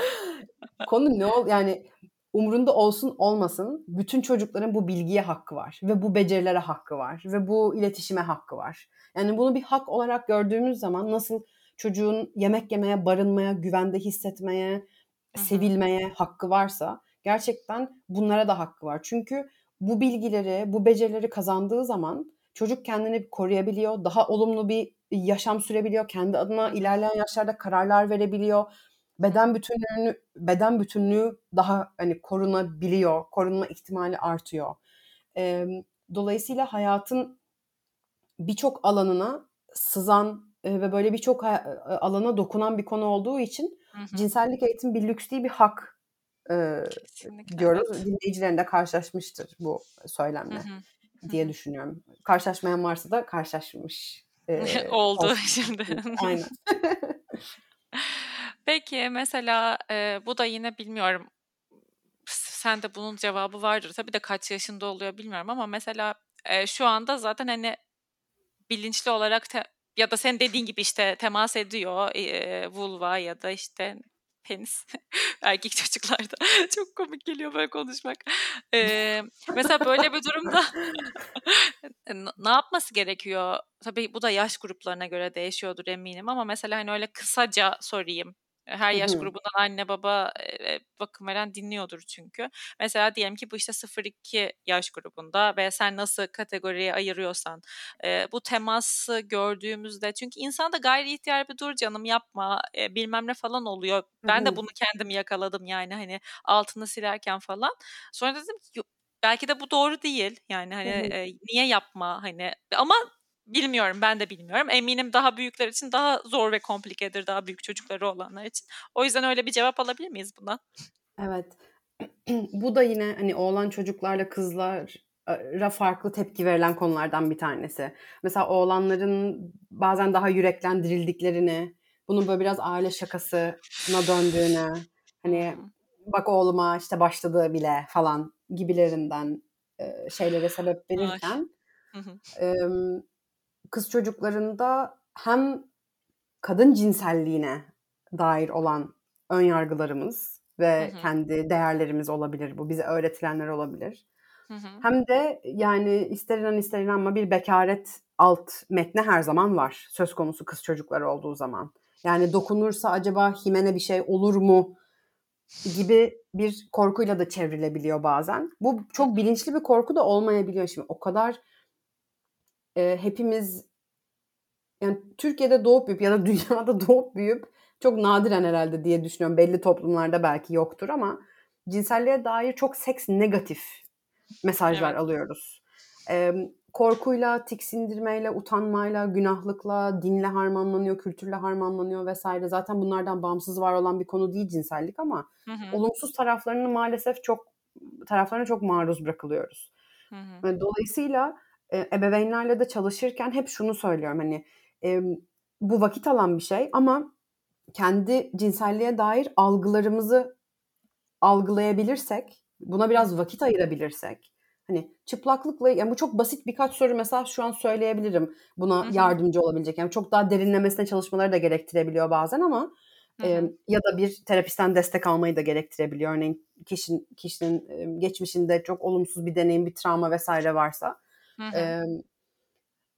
<laughs> konu ne ol yani umurunda olsun olmasın bütün çocukların bu bilgiye hakkı var ve bu becerilere hakkı var ve bu iletişime hakkı var. Yani bunu bir hak olarak gördüğümüz zaman nasıl çocuğun yemek yemeye, barınmaya, güvende hissetmeye, sevilmeye hakkı varsa gerçekten bunlara da hakkı var. Çünkü bu bilgileri, bu becerileri kazandığı zaman çocuk kendini koruyabiliyor, daha olumlu bir yaşam sürebiliyor, kendi adına ilerleyen yaşlarda kararlar verebiliyor. Beden bütünlüğünü beden bütünlüğü daha hani korunabiliyor, korunma ihtimali artıyor. E, dolayısıyla hayatın birçok alanına sızan e, ve böyle birçok alana dokunan bir konu olduğu için Hı hı. Cinsellik eğitim bir lüks değil bir hak e, diyoruz. Evet. Dinleyicilerin de karşılaşmıştır bu söylemle hı hı. diye düşünüyorum. Karşılaşmayan varsa da karşılaşmış. E, <laughs> Oldu olsun. <laughs> şimdi. Aynen. <laughs> Peki mesela e, bu da yine bilmiyorum sen de bunun cevabı vardır. Tabii de kaç yaşında oluyor bilmiyorum ama mesela e, şu anda zaten hani bilinçli olarak te- ya da sen dediğin gibi işte temas ediyor e, vulva ya da işte penis <laughs> erkek çocuklarda <laughs> çok komik geliyor böyle konuşmak. Ee, mesela böyle bir durumda <laughs> ne yapması gerekiyor? Tabii bu da yaş gruplarına göre değişiyordur eminim ama mesela hani öyle kısaca sorayım. Her Hı yaş grubundan anne baba, eee, bakım veren dinliyordur çünkü. Mesela diyelim ki bu işte 0-2 yaş grubunda ve sen nasıl kategoriye ayırıyorsan, bu teması gördüğümüzde çünkü insanda gayri ihtiyari bir "Dur canım yapma." bilmem ne falan oluyor. Ben de bunu kendim yakaladım yani, hani, altını silerken falan. Sonra dedim ki belki de bu doğru değil. Yani, hani, eee, niye yapma, hani, ama bilmiyorum, ben de bilmiyorum. Eminim daha büyükler için daha zor ve komplikedir, daha büyük çocukları olanlar için. O yüzden öyle bir cevap alabilir miyiz buna? Evet. <clears throat> Bu da yine, hani, oğlan çocuklarla kızlar ra farklı tepki verilen konulardan bir tanesi. Mesela oğlanların bazen daha yüreklendirildiklerini, bunun böyle biraz aile şakasına döndüğünü, hani, Hımm. "Bak oğluma, işte, başladı bile." falan gibilerinden, şeylere sebep verirken, emm, kız çocuklarında hem kadın cinselliğine dair olan ön yargılarımız Hı ve hı. kendi değerlerimiz olabilir bu, bize öğretilenler olabilir. Hı hı. Hem de, yani, ister inan ister inanma bir bekâret alt metni her zaman var söz konusu kız çocukları olduğu zaman. Yani, dokunursa acaba Himen'e bir şey olur mu gibi bir korkuyla da çevrilebiliyor bazen. Bu Hı çok hı. bilinçli bir korku da olmayabiliyor. Şimdi o kadar eee, hepimiz yani, Türkiye'de doğup büyüyüp ya da <laughs> dünyada doğup büyüyüp çok nadiren herhâlde diye düşünüyorum. Belli toplumlarda belki yoktur ama cinselliğe dair çok seks negatif mesajlar Evet. alıyoruz. Emm, korkuyla, tiksindirmeyle, utanmayla, günahlıkla, dinle harmanlanıyor, kültürle harmanlanıyor vs. Zaten bunlardan bağımsız var olan bir konu değil cinsellik ama Hı hı. olumsuz taraflarını maalesef çok taraflarına çok maruz bırakılıyoruz. Hı hı. Dolayısıyla, eee, ebeveynlerle de çalışırken hep şunu söylüyorum, hani, emm, bu vakit alan bir şey ama kendi cinselliğe dair algılarımızı algılayabilirsek, buna biraz vakit ayırabilirsek, hani, çıplaklıkla yani, bu çok basit birkaç soru mesela şu an söyleyebilirim buna Hı hı. yardımcı olabilecek. Yani, çok daha derinlemesine çalışmaları da gerektirebiliyor bazen ama, hı. ya da bir terapisten destek almayı da gerektirebiliyor. Örneğin kişin kişinin, emm, geçmişinde çok olumsuz bir deneyim, bir travma vs. varsa. Hı hı.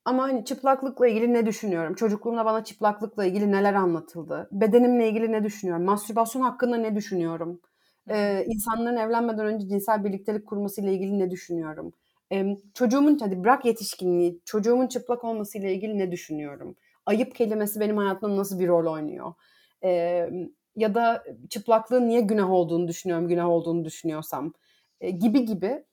Ama, hani, çıplaklıkla ilgili ne düşünüyorum? Çocukluğumda bana çıplaklıkla ilgili neler anlatıldı? Bedenimle ilgili ne düşünüyorum? Mastürbasyon hakkında ne düşünüyorum? Eee, insanların evlenmeden önce cinsel birliktelik kurmasıyla ilgili ne düşünüyorum? Emm, çocuğumun hadi bırak yetişkinliği, çocuğumun çıplak olmasıyla ilgili ne düşünüyorum? Ayıp kelimesi benim hayatımda nasıl bir rol oynuyor? Emm, ya da çıplaklığın niye günah olduğunu düşünüyorum, günah olduğunu düşünüyorsam, eee, gibi gibi.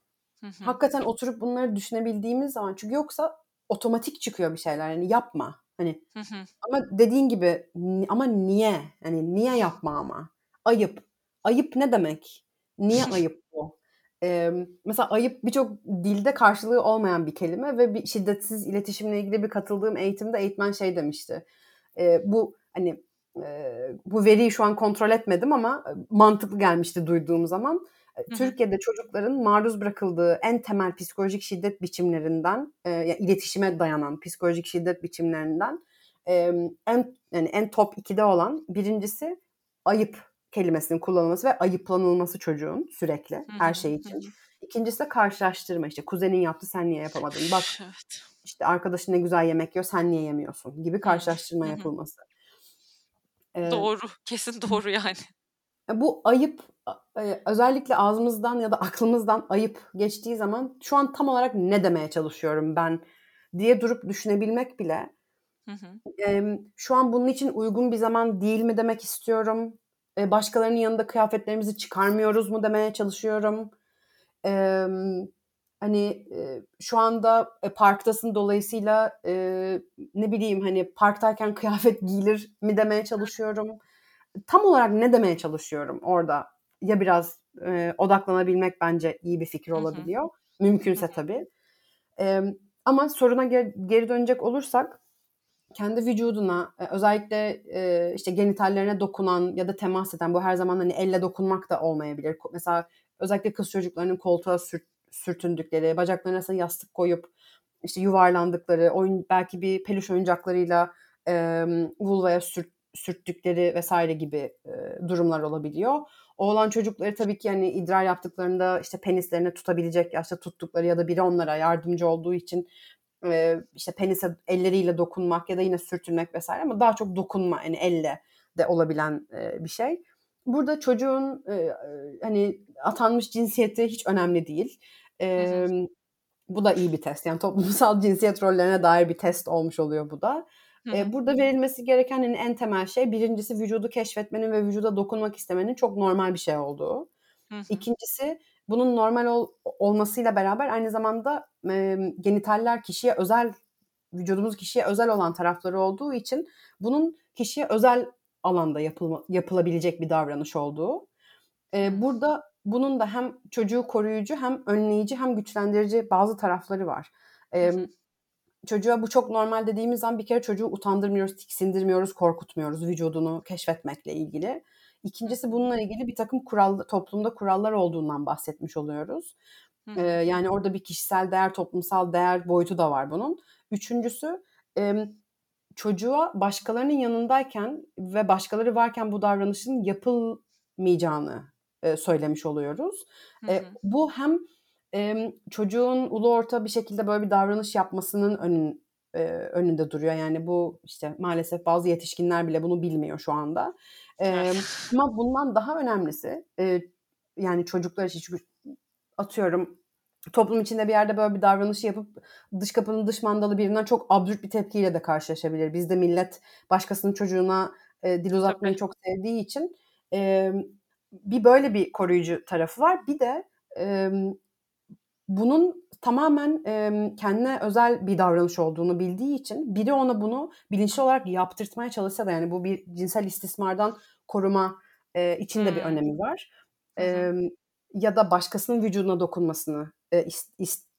Hı hı. Hakikaten oturup bunları düşünebildiğimiz zaman çünkü yoksa otomatik çıkıyor bir şeyler. Hani, yapma, hani, Hı hı. ama dediğin gibi ama niye? Hani, niye yapma ama? Ayıp. Ayıp ne demek? Niye <laughs> ayıp bu? Emm, mesela ayıp birçok dilde karşılığı olmayan bir kelime ve bir şiddetsiz iletişimle ilgili bir katıldığım eğitimde eğitmen şey demişti. Eee, bu, hani, eee, bu veriyi şu an kontrol etmedim ama, mantıklı gelmişti duyduğum zaman. Türkiye'de çocukların maruz bırakıldığı en temel psikolojik şiddet biçimlerinden, eee, ya iletişime dayanan psikolojik şiddet biçimlerinden, emm, en yani en top 2'de olan 1'incisi ayıp kelimesinin kullanılması ve ayıplanılması çocuğun sürekli her şey için. hı. 2'ncisi de karşılaştırma. İşte, kuzenin yaptı, sen niye yapamadın? Bak, Evet. işte, arkadaşın ne güzel yemek yiyor, sen niye yemiyorsun? Gibi karşılaştırma yapılması. Eee, Doğru, kesin doğru yani. E, bu ayıp, eee, özellikle ağzımızdan ya da aklımızdan ayıp geçtiği zaman şu an tam olarak ne demeye çalışıyorum ben diye durup düşünebilmek bile, Hı hı. şu an bunun için uygun bir zaman değil mi demek istiyorum? Eee, başkalarının yanında kıyafetlerimizi çıkarmıyoruz mu demeye çalışıyorum? Hani, eee, şu anda, e, parktasın dolayısıyla, ne bileyim, hani, parktayken kıyafet giyilir mi demeye çalışıyorum? Tam olarak ne demeye çalışıyorum orada? Ya biraz, eee, odaklanabilmek bence iyi bir fikir Hı hı. olabiliyor. Hı Mümkünse hı. tabii. Emm, ama soruna ge geri dönecek olursak kendi vücuduna, eee, özellikle, eee, işte, genitallerine dokunan ya da temas eden, bu her zaman, hani, elle dokunmak da olmayabilir. Mesela özellikle kız çocuklarının koltuğa sürt sürtündükleri, bacaklarının arasına yastık koyup, işte, yuvarlandıkları, oyun belki bir peluş oyuncaklarıyla, emm, vulvaya sürt sürttükleri vs. gibi, eee, durumlar olabiliyor. Oğlan çocukları tabii ki, hani, idrar yaptıklarında, işte, penislerini tutabilecek yaşta tuttukları ya da biri onlara yardımcı olduğu için, eee, işte, penise elleriyle dokunmak ya da yine sürtünmek vs. ama daha çok dokunma, hani, elle de olabilen e, bir şey. Burada çocuğun e, hani atanmış cinsiyeti hiç önemli değil. E, bu da iyi bir test. Yani toplumsal <laughs> cinsiyet rollerine dair bir test olmuş oluyor bu da. E, burada verilmesi gereken hani en temel şey birincisi vücudu keşfetmenin ve vücuda dokunmak istemenin çok normal bir şey olduğu. İkincisi bunun normal ol, olmasıyla beraber aynı zamanda e, genitaller kişiye özel vücudumuz kişiye özel olan tarafları olduğu için bunun kişiye özel alanda yapılma, yapılabilecek bir davranış olduğu. Ee, burada bunun da hem çocuğu koruyucu hem önleyici hem güçlendirici bazı tarafları var. Ee, çocuğa bu çok normal dediğimiz zaman bir kere çocuğu utandırmıyoruz, tiksindirmiyoruz, korkutmuyoruz vücudunu keşfetmekle ilgili. İkincisi bununla ilgili bir takım kural, toplumda kurallar olduğundan bahsetmiş oluyoruz. Ee, yani orada bir kişisel değer, toplumsal değer boyutu da var bunun. Üçüncüsü e, çocuğa başkalarının yanındayken ve başkaları varken bu davranışın yapılmayacağını e, söylemiş oluyoruz. E, bu hem e, çocuğun ulu orta bir şekilde böyle bir davranış yapmasının önün, e, önünde duruyor. Yani bu işte maalesef bazı yetişkinler bile bunu bilmiyor şu anda. E, ama bundan daha önemlisi e, yani çocuklar için çünkü atıyorum toplum içinde bir yerde böyle bir davranışı yapıp dış kapının dış mandalı birinden çok absürt bir tepkiyle de karşılaşabilir. Bizde millet başkasının çocuğuna e, dil uzatmayı çok sevdiği için e, bir böyle bir koruyucu tarafı var. Bir de e, bunun tamamen e, kendine özel bir davranış olduğunu bildiği için biri ona bunu bilinçli olarak yaptırtmaya çalışsa da yani bu bir cinsel istismardan koruma e, için de hmm. bir önemi var. E, ya da başkasının vücuduna dokunmasını e,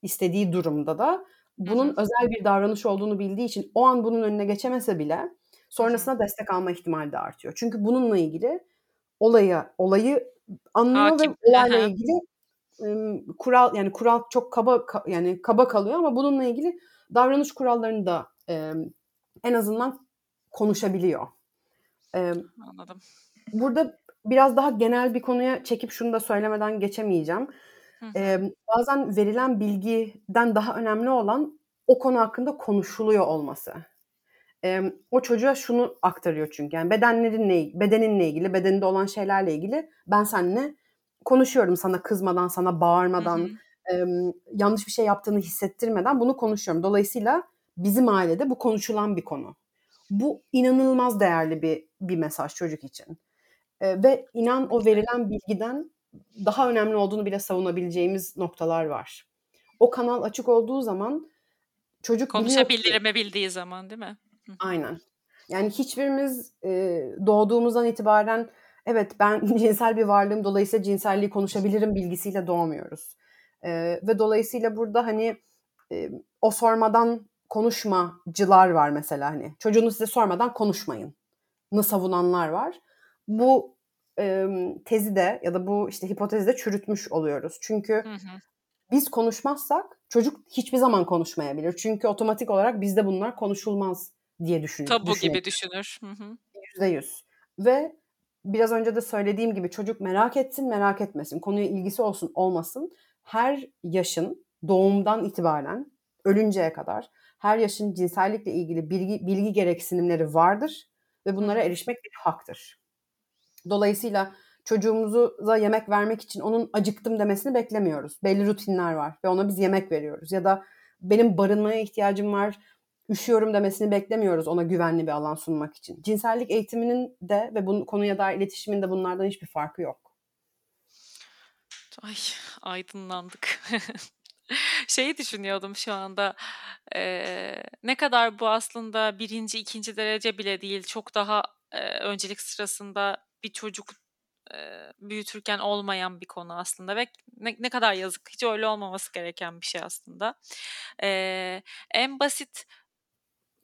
istediği durumda da bunun Hı-hı. özel bir davranış olduğunu bildiği için o an bunun önüne geçemese bile sonrasında destek alma ihtimali de artıyor. Çünkü bununla ilgili olayı olayı anlıyor Hakim. ve olayla ilgili kural yani kural çok kaba yani kaba kalıyor ama bununla ilgili davranış kurallarını da e, en azından konuşabiliyor. E, Anladım. Burada biraz daha genel bir konuya çekip şunu da söylemeden geçemeyeceğim. Ee, bazen verilen bilgiden daha önemli olan o konu hakkında konuşuluyor olması. Ee, o çocuğa şunu aktarıyor çünkü yani bedenlerinle bedeninle ilgili, bedeninde olan şeylerle ilgili ben seninle konuşuyorum sana kızmadan, sana bağırmadan, e, yanlış bir şey yaptığını hissettirmeden bunu konuşuyorum. Dolayısıyla bizim ailede bu konuşulan bir konu. Bu inanılmaz değerli bir bir mesaj çocuk için. E, ve inan o verilen bilgiden daha önemli olduğunu bile savunabileceğimiz noktalar var. O kanal açık olduğu zaman çocuk konuşabildirme bildiği zaman değil mi? Aynen. Yani hiçbirimiz e, doğduğumuzdan itibaren evet ben <laughs> cinsel bir varlığım dolayısıyla cinselliği konuşabilirim bilgisiyle doğmuyoruz. E, ve dolayısıyla burada hani e, o sormadan konuşmacılar var mesela hani çocuğunu size sormadan konuşmayın. Nı savunanlar var. Bu e, tezi de ya da bu işte hipotezi de çürütmüş oluyoruz. Çünkü hı hı. biz konuşmazsak çocuk hiçbir zaman konuşmayabilir. Çünkü otomatik olarak bizde bunlar konuşulmaz diye düşünür. Tabu düşünür. gibi düşünür. Yüzde yüz. Ve biraz önce de söylediğim gibi çocuk merak etsin merak etmesin. Konuya ilgisi olsun olmasın. Her yaşın doğumdan itibaren ölünceye kadar her yaşın cinsellikle ilgili bilgi, bilgi gereksinimleri vardır ve bunlara erişmek bir haktır. Dolayısıyla çocuğumuza yemek vermek için onun acıktım demesini beklemiyoruz. Belli rutinler var ve ona biz yemek veriyoruz. Ya da benim barınmaya ihtiyacım var, üşüyorum demesini beklemiyoruz ona güvenli bir alan sunmak için. Cinsellik eğitiminin de ve bu konuya dair iletişimin de bunlardan hiçbir farkı yok. Ay aydınlandık. <laughs> Şeyi düşünüyordum şu anda e, ne kadar bu aslında birinci ikinci derece bile değil çok daha e, öncelik sırasında bir çocuk e, büyütürken olmayan bir konu aslında ve ne, ne kadar yazık hiç öyle olmaması gereken bir şey aslında. E, en basit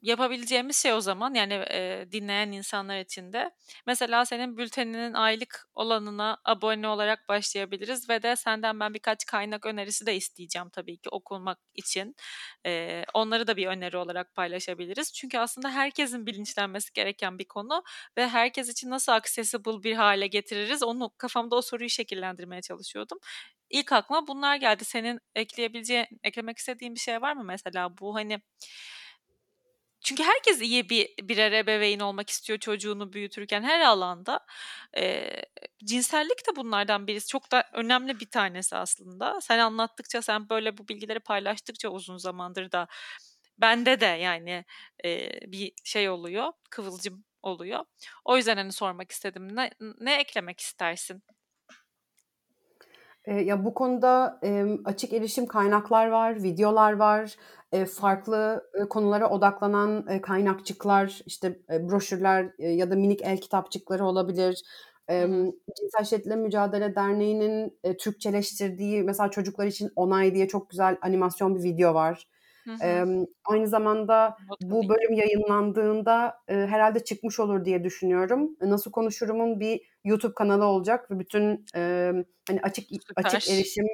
yapabileceğimiz şey o zaman yani e, dinleyen insanlar için de mesela senin bülteninin aylık olanına abone olarak başlayabiliriz ve de senden ben birkaç kaynak önerisi de isteyeceğim tabii ki okumak için. E, onları da bir öneri olarak paylaşabiliriz. Çünkü aslında herkesin bilinçlenmesi gereken bir konu ve herkes için nasıl accessible bir hale getiririz onu kafamda o soruyu şekillendirmeye çalışıyordum. İlk aklıma bunlar geldi. Senin ekleyebileceğin, eklemek istediğin bir şey var mı mesela bu hani çünkü herkes iyi bir birer ebeveyn olmak istiyor çocuğunu büyütürken her alanda. Eee, cinsellik de bunlardan birisi. Çok da önemli bir tanesi aslında. Sen anlattıkça, sen böyle bu bilgileri paylaştıkça uzun zamandır da bende de yani, eee, bir şey oluyor, kıvılcım oluyor. O yüzden, hani, sormak istedim. Ne ne eklemek istersin? Ya, bu konuda, açık erişim kaynaklar var, videolar var. Farklı, konulara odaklanan, kaynakçıklar, işte, broşürler, ya da minik el kitapçıkları olabilir. Cinsel Şiddetle Mücadele Derneği'nin, Türkçeleştirdiği mesela çocuklar için Onay diye çok güzel animasyon bir video var. Hı aynı zamanda bu bölüm yayınlandığında, eee, herhâlde çıkmış olur diye düşünüyorum. Nasıl Konuşurum'un bir YouTube kanalı olacak ve bütün, emm, hani, açık açık Süper. erişim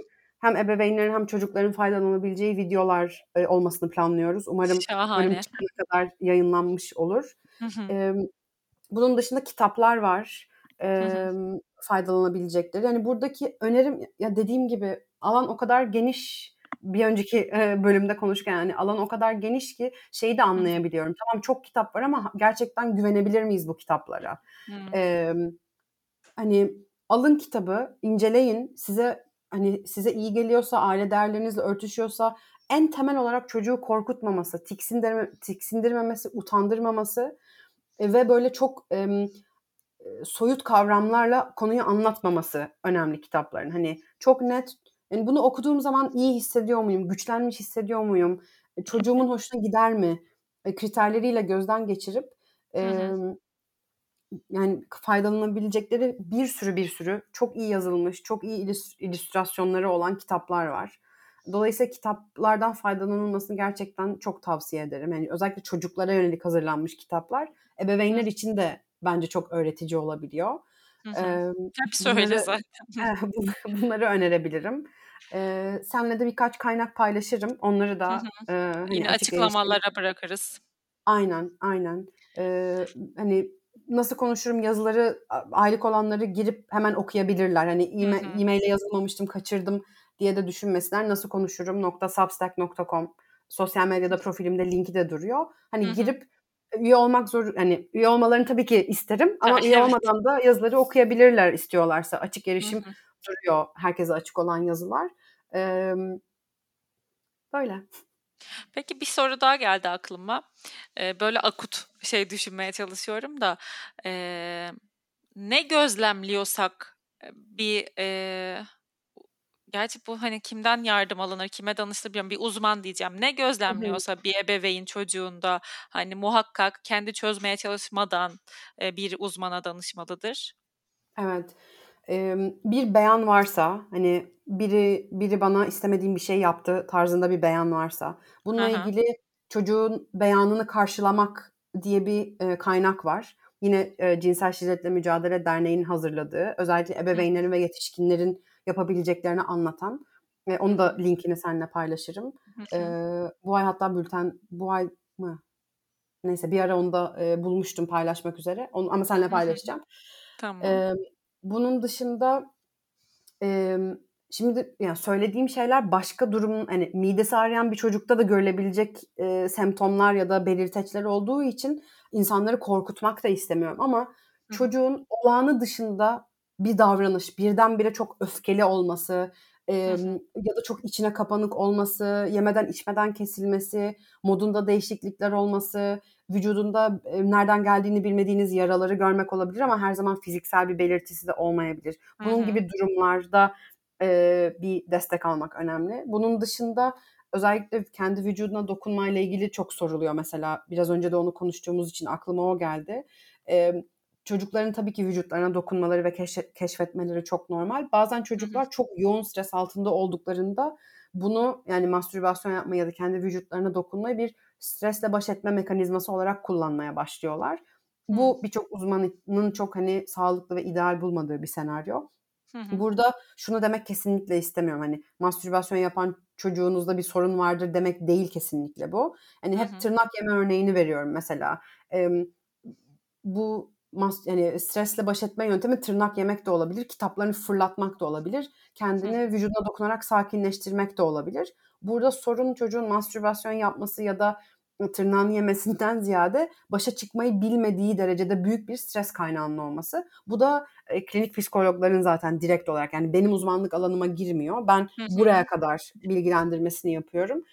hem ebeveynlerin hem çocukların faydalanabileceği videolar, eee, olmasını planlıyoruz. Umarım Şahane. kadar yayınlanmış olur. Hı hı. Emm, bunun dışında kitaplar var, Hı hı. emm, faydalanabilecekleri. Hani, buradaki önerim, ya, dediğim gibi alan o kadar geniş bir önceki, eee, bölümde konuşurken, yani, alan o kadar geniş ki şeyi de anlayabiliyorum. Tamam, çok kitap var ama gerçekten güvenebilir miyiz bu kitaplara? Hıı. Emm, hani, alın kitabı, inceleyin. Size, hani, size iyi geliyorsa, aile değerlerinizle örtüşüyorsa en temel olarak çocuğu korkutmaması, tiksindirme tiksindirmemesi, utandırmaması, eee, ve böyle çok, eee, soyut kavramlarla konuyu anlatmaması önemli kitapların. Hani, çok net, hani, bunu okuduğum zaman iyi hissediyor muyum, güçlenmiş hissediyor muyum, e, çocuğumun hoşuna gider mi, eee, kriterleriyle gözden geçirip, Hı hı. Yani, faydalanabilecekleri bir sürü, bir sürü çok iyi yazılmış, çok iyi illüs illüstrasyonları olan kitaplar var. Dolayısıyla kitaplardan faydalanılmasını gerçekten çok tavsiye ederim. Hani, özellikle çocuklara yönelik hazırlanmış kitaplar Hı. ebeveynler için de bence çok öğretici olabiliyor. Hı hı. Emm, Hepsi öyle bunları zaten. <laughs> bunları önerebilirim. Eee, seninle de birkaç kaynak paylaşırım. Onları Hı da, hı. eee, hani, Yine açık erişim açıklamalara bırakırız. Aynen, aynen. Eee, hani, Nasıl Konuşurum yazıları aylık olanları girip hemen okuyabilirler. Hani, e-mail'e yazılmamıştım, kaçırdım diye de düşünmesinler. Nasılkonuşurum.substack.com Sosyal medyada profilimde linki de duruyor. Hani, hı. girip üye olmak zor hani, üye olmalarını tabii ki isterim ama Ay, üye evet. olmadan da yazıları okuyabilirler istiyorlarsa. Açık erişim hı. duruyor herkese açık olan yazılar. Emm Böyle. Peki, bir soru daha geldi aklıma. Eee, böyle akut şey düşünmeye çalışıyorum da, eee, ne gözlemliyorsak, bir, eee, gerçi bu, hani, kimden yardım alınır, kime danışılır bilmiyorum, bir uzman diyeceğim. Ne gözlemliyorsa bir ebeveyn çocuğunda, hani, muhakkak kendi çözmeye çalışmadan, eee, bir uzmana danışmalıdır? Evet. Bir beyan varsa, hani, biri biri bana istemediğim bir şey yaptı tarzında bir beyan varsa, bununla hı. ilgili çocuğun beyanını karşılamak diye bir, eee, kaynak var. Yine, eee, Cinsel Şiddetle Mücadele Derneği'nin hazırladığı, özellikle ebeveynlerin ve yetişkinlerin yapabileceklerini anlatan ve onu da linkini seninle paylaşırım. Hı hı. Eee, bu ay hatta bülten bu ay mı? Neyse bir ara onu da, eee, bulmuştum paylaşmak üzere. Onu ama seninle hı. paylaşacağım. Tamam. Emm, bunun dışında, emm, şimdi ya, söylediğim şeyler başka durum hani, midesi ağrıyan bir çocukta da görülebilecek, eee, semptomlar ya da belirteçler olduğu için insanları korkutmak da istemiyorum ama Hı çocuğun olağanı dışında bir davranış, birdenbire çok öfkeli olması, hı. ya da çok içine kapanık olması, yemeden içmeden kesilmesi, modunda değişiklikler olması, vücudunda, eee, nereden geldiğini bilmediğiniz yaraları görmek olabilir ama her zaman fiziksel bir belirtisi de olmayabilir. Bunun hı. gibi durumlarda, eee, bir destek almak önemli. Bunun dışında özellikle kendi vücuduna dokunmayla ilgili çok soruluyor mesela. Biraz önce de onu konuştuğumuz için aklıma o geldi. Emm, çocukların tabii ki vücutlarına dokunmaları ve keşfe keşfetmeleri çok normal. Bazen çocuklar çok yoğun stres altında olduklarında bunu, yani mastürbasyon yapmayı ya da kendi vücutlarına dokunmayı bir stresle baş etme mekanizması olarak kullanmaya başlıyorlar. Bu birçok uzmanın çok, hani, sağlıklı ve ideal bulmadığı bir senaryo. Hı hı. Burada şunu demek kesinlikle istemiyorum, hani, mastürbasyon yapan çocuğunuzda bir sorun vardır demek değil kesinlikle bu. Hani, hep hı. tırnak yeme örneğini veriyorum mesela. Emm, bu mas yani, stresle baş etme yöntemi tırnak yemek de olabilir, kitaplarını fırlatmak da olabilir, kendini vücuduna dokunarak sakinleştirmek de olabilir. Burada sorun çocuğun mastürbasyon yapması ya da, tırnağını yemesinden ziyade başa çıkmayı bilmediği derecede büyük bir stres kaynağının olması. Bu da e, klinik psikologların zaten direkt olarak yani benim uzmanlık alanıma girmiyor. Ben buraya kadar bilgilendirmesini yapıyorum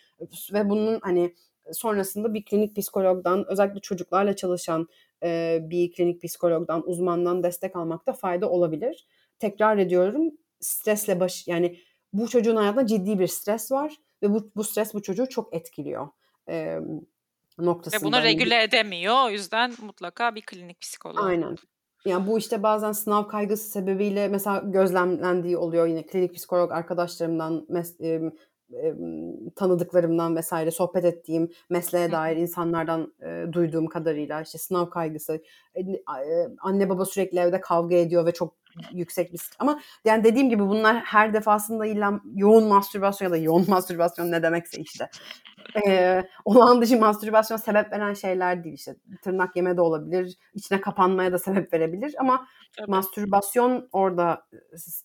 ve bunun hani sonrasında bir klinik psikologdan özellikle çocuklarla çalışan e, bir klinik psikologdan uzmandan destek almakta fayda olabilir. Tekrar ediyorum stresle baş yani bu çocuğun hayatında ciddi bir stres var ve bu, bu stres bu çocuğu çok etkiliyor. E, noktasında. Ve bunu regüle edemiyor. O yüzden mutlaka bir klinik psikolog. Aynen. Yani bu işte bazen sınav kaygısı sebebiyle mesela gözlemlendiği oluyor yine klinik psikolog arkadaşlarımdan mes- e, tanıdıklarımdan vesaire sohbet ettiğim mesleğe dair insanlardan e, duyduğum kadarıyla işte sınav kaygısı e, anne baba sürekli evde kavga ediyor ve çok yüksek bir ama yani dediğim gibi bunlar her defasında illa yoğun mastürbasyon ya da yoğun <laughs> mastürbasyon ne demekse işte e, olağan dışı mastürbasyon sebep veren şeyler değil işte tırnak yeme de olabilir içine kapanmaya da sebep verebilir ama Tabii. mastürbasyon orada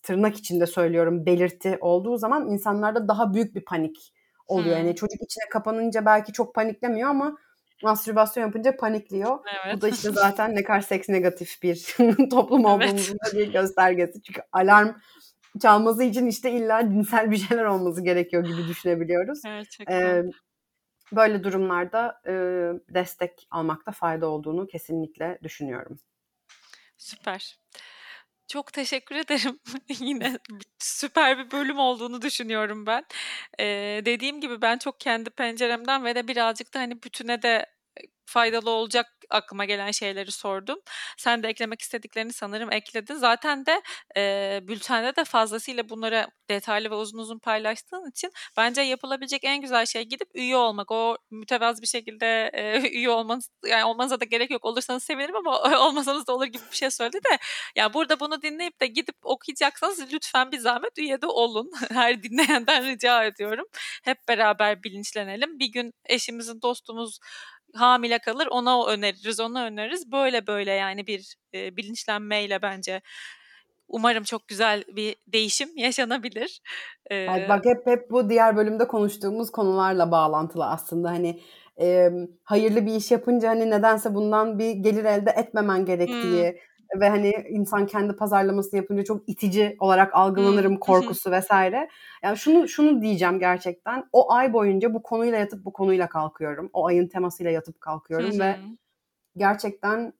tırnak içinde söylüyorum belirti olduğu zaman insanlarda daha büyük bir panik oluyor. Hmm. Yani çocuk içine kapanınca belki çok paniklemiyor ama mastürbasyon yapınca panikliyor. Evet. Bu da işte zaten ne kadar seks negatif bir <laughs> toplum olduğumuzun evet. bir göstergesi. Çünkü alarm çalması için işte illa dinsel bir şeyler olması gerekiyor gibi düşünebiliyoruz. Gerçekten. Ee, böyle durumlarda e, destek almakta fayda olduğunu kesinlikle düşünüyorum. Süper. Çok teşekkür ederim. <laughs> Yine süper bir bölüm olduğunu düşünüyorum ben. Ee, dediğim gibi ben çok kendi penceremden ve de birazcık da hani bütüne de faydalı olacak aklıma gelen şeyleri sordum. Sen de eklemek istediklerini sanırım ekledin. Zaten de e, bültende de fazlasıyla bunları detaylı ve uzun uzun paylaştığın için bence yapılabilecek en güzel şey gidip üye olmak. O mütevazı bir şekilde e, <laughs> üye olmanız yani olmanıza da gerek yok. Olursanız sevinirim ama <laughs> olmasanız da olur gibi bir şey söyledi de. Yani burada bunu dinleyip de gidip okuyacaksanız lütfen bir zahmet üye de olun. <laughs> Her dinleyenden rica ediyorum. Hep beraber bilinçlenelim. Bir gün eşimizin, dostumuz hamile kalır ona öneririz ona öneririz böyle böyle yani bir e, bilinçlenmeyle bence umarım çok güzel bir değişim yaşanabilir. Ee, yani bak hep hep bu diğer bölümde konuştuğumuz konularla bağlantılı aslında hani e, hayırlı bir iş yapınca hani nedense bundan bir gelir elde etmemen gerektiği. Ve hani insan kendi pazarlamasını yapınca çok itici olarak algılanırım hmm. korkusu vesaire. Yani şunu şunu diyeceğim gerçekten o ay boyunca bu konuyla yatıp bu konuyla kalkıyorum. O ayın temasıyla yatıp kalkıyorum ve gerçekten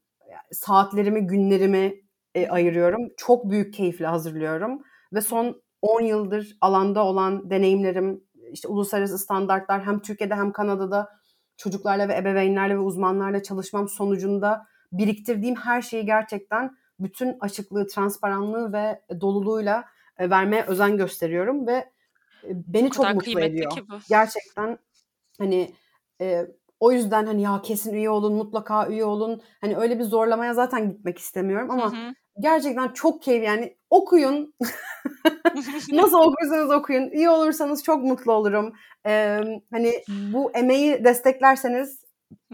saatlerimi, günlerimi e, ayırıyorum. Çok büyük keyifle hazırlıyorum ve son 10 yıldır alanda olan deneyimlerim, işte uluslararası standartlar hem Türkiye'de hem Kanada'da çocuklarla ve ebeveynlerle ve uzmanlarla çalışmam sonucunda biriktirdiğim her şeyi gerçekten bütün açıklığı, transparanlığı ve doluluğuyla e, vermeye özen gösteriyorum ve e, beni çok mutlu ediyor. Gerçekten hani e, o yüzden hani ya kesin üye olun, mutlaka üye olun. Hani öyle bir zorlamaya zaten gitmek istemiyorum ama hı hı. gerçekten çok keyif yani okuyun. <laughs> Nasıl okursanız okuyun. İyi olursanız çok mutlu olurum. Ee, hani bu emeği desteklerseniz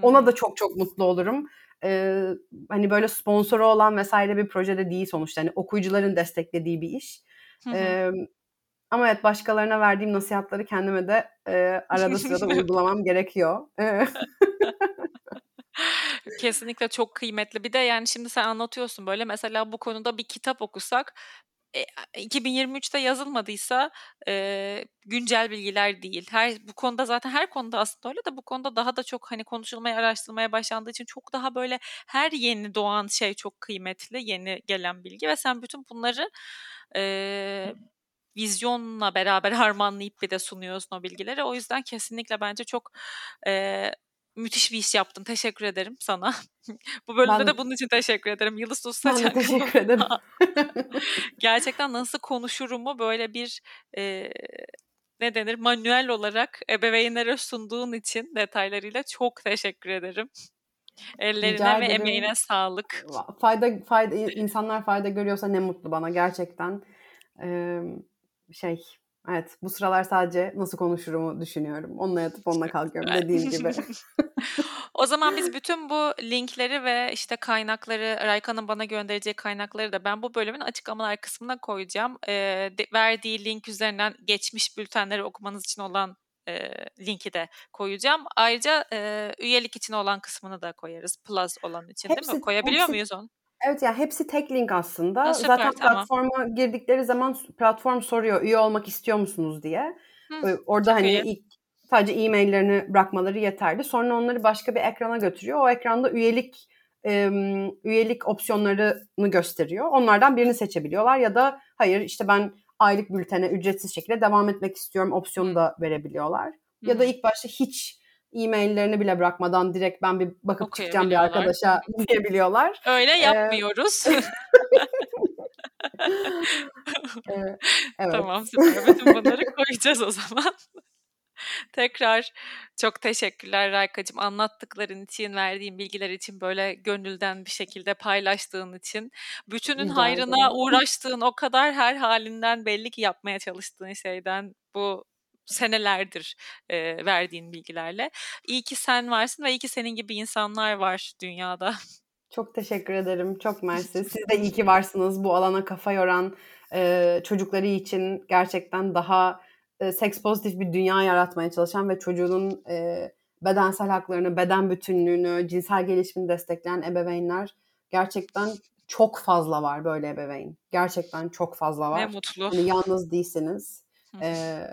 ona da çok çok mutlu olurum. Ee, hani böyle sponsoru olan vesaire bir projede değil sonuçta. Hani okuyucuların desteklediği bir iş. Ee, ama evet başkalarına verdiğim nasihatları kendime de e, <laughs> arada sırada uygulamam gerekiyor. <laughs> Kesinlikle çok kıymetli. Bir de yani şimdi sen anlatıyorsun böyle mesela bu konuda bir kitap okusak 2023'te yazılmadıysa e, güncel bilgiler değil. Her bu konuda zaten her konuda aslında öyle de bu konuda daha da çok hani konuşulmaya, araştırılmaya başlandığı için çok daha böyle her yeni doğan şey çok kıymetli, yeni gelen bilgi ve sen bütün bunları e, vizyonla beraber <laughs> harmanlayıp bir de sunuyorsun o bilgileri. O yüzden kesinlikle bence çok e, müthiş bir iş yaptın. Teşekkür ederim sana. <laughs> Bu bölümde ben, de bunun için teşekkür ederim. Yıldız Usta Ben teşekkür ederim. <laughs> Gerçekten nasıl konuşurumu böyle bir e, ne denir manuel olarak ebeveynlere sunduğun için detaylarıyla çok teşekkür ederim. Ellerine ve emeğine sağlık. Fayda fayda insanlar fayda görüyorsa ne mutlu bana gerçekten. Ee, şey evet bu sıralar sadece nasıl konuşurumu düşünüyorum. Onunla yatıp onunla <laughs> kalkıyorum dediğim gibi. <laughs> o zaman biz bütün bu linkleri ve işte kaynakları Raykan'ın bana göndereceği kaynakları da ben bu bölümün açıklamalar kısmına koyacağım. De, verdiği link üzerinden geçmiş bültenleri okumanız için olan e, linki de koyacağım. Ayrıca e, üyelik için olan kısmını da koyarız. Plus olan için hepsi, değil mi? Koyabiliyor hepsi, muyuz onu? Evet yani hepsi tek link aslında. Ha, süper, Zaten tamam. platforma girdikleri zaman platform soruyor üye olmak istiyor musunuz diye. Hı, Orada hani iyi. ilk sadece e-maillerini bırakmaları yeterli. Sonra onları başka bir ekrana götürüyor. O ekranda üyelik e, üyelik opsiyonlarını gösteriyor. Onlardan birini seçebiliyorlar ya da hayır işte ben aylık bültene ücretsiz şekilde devam etmek istiyorum opsiyonu da verebiliyorlar. Hı. Ya da ilk başta hiç e-maillerini bile bırakmadan direkt ben bir bakıp çıkacağım bir arkadaşa <laughs> diyebiliyorlar. Öyle yapmıyoruz. <laughs> evet. Tamam süper. Bütün bunları <laughs> koyacağız o zaman. Tekrar çok teşekkürler Raykacığım. Anlattıkların için, verdiğin bilgiler için, böyle gönülden bir şekilde paylaştığın için. Bütünün Rica hayrına ederim. uğraştığın o kadar her halinden belli ki yapmaya çalıştığın şeyden bu senelerdir e, verdiğin bilgilerle. İyi ki sen varsın ve iyi ki senin gibi insanlar var dünyada. Çok teşekkür ederim. Çok mersi. Siz de iyi <laughs> ki varsınız. Bu alana kafa yoran e, çocukları için gerçekten daha e, seks pozitif bir dünya yaratmaya çalışan ve çocuğunun e, bedensel haklarını, beden bütünlüğünü, cinsel gelişimini destekleyen ebeveynler gerçekten çok fazla var böyle ebeveyn. Gerçekten çok fazla var. Ne mutlu. Yani yalnız değilsiniz. Ee,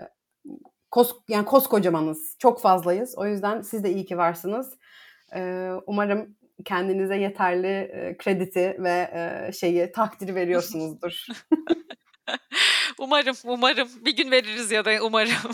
kos, yani koskocamanız. Çok fazlayız. O yüzden siz de iyi ki varsınız. Ee, umarım kendinize yeterli e, krediti ve e, şeyi takdir veriyorsunuzdur. <laughs> umarım, umarım. Bir gün veririz ya da umarım.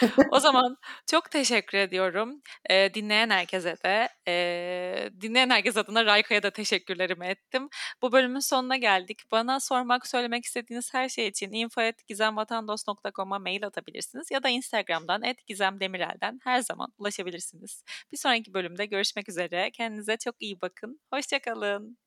<laughs> o zaman çok teşekkür ediyorum. E, dinleyen herkese de, e, dinleyen herkes adına Rayka'ya da teşekkürlerimi ettim. Bu bölümün sonuna geldik. Bana sormak, söylemek istediğiniz her şey için info.gizemvatandos.com'a mail atabilirsiniz ya da Instagram'dan @gizemdemirel'den her zaman ulaşabilirsiniz. Bir sonraki bölümde görüşmek üzere. Kendinize çok iyi bakın. Hoşçakalın.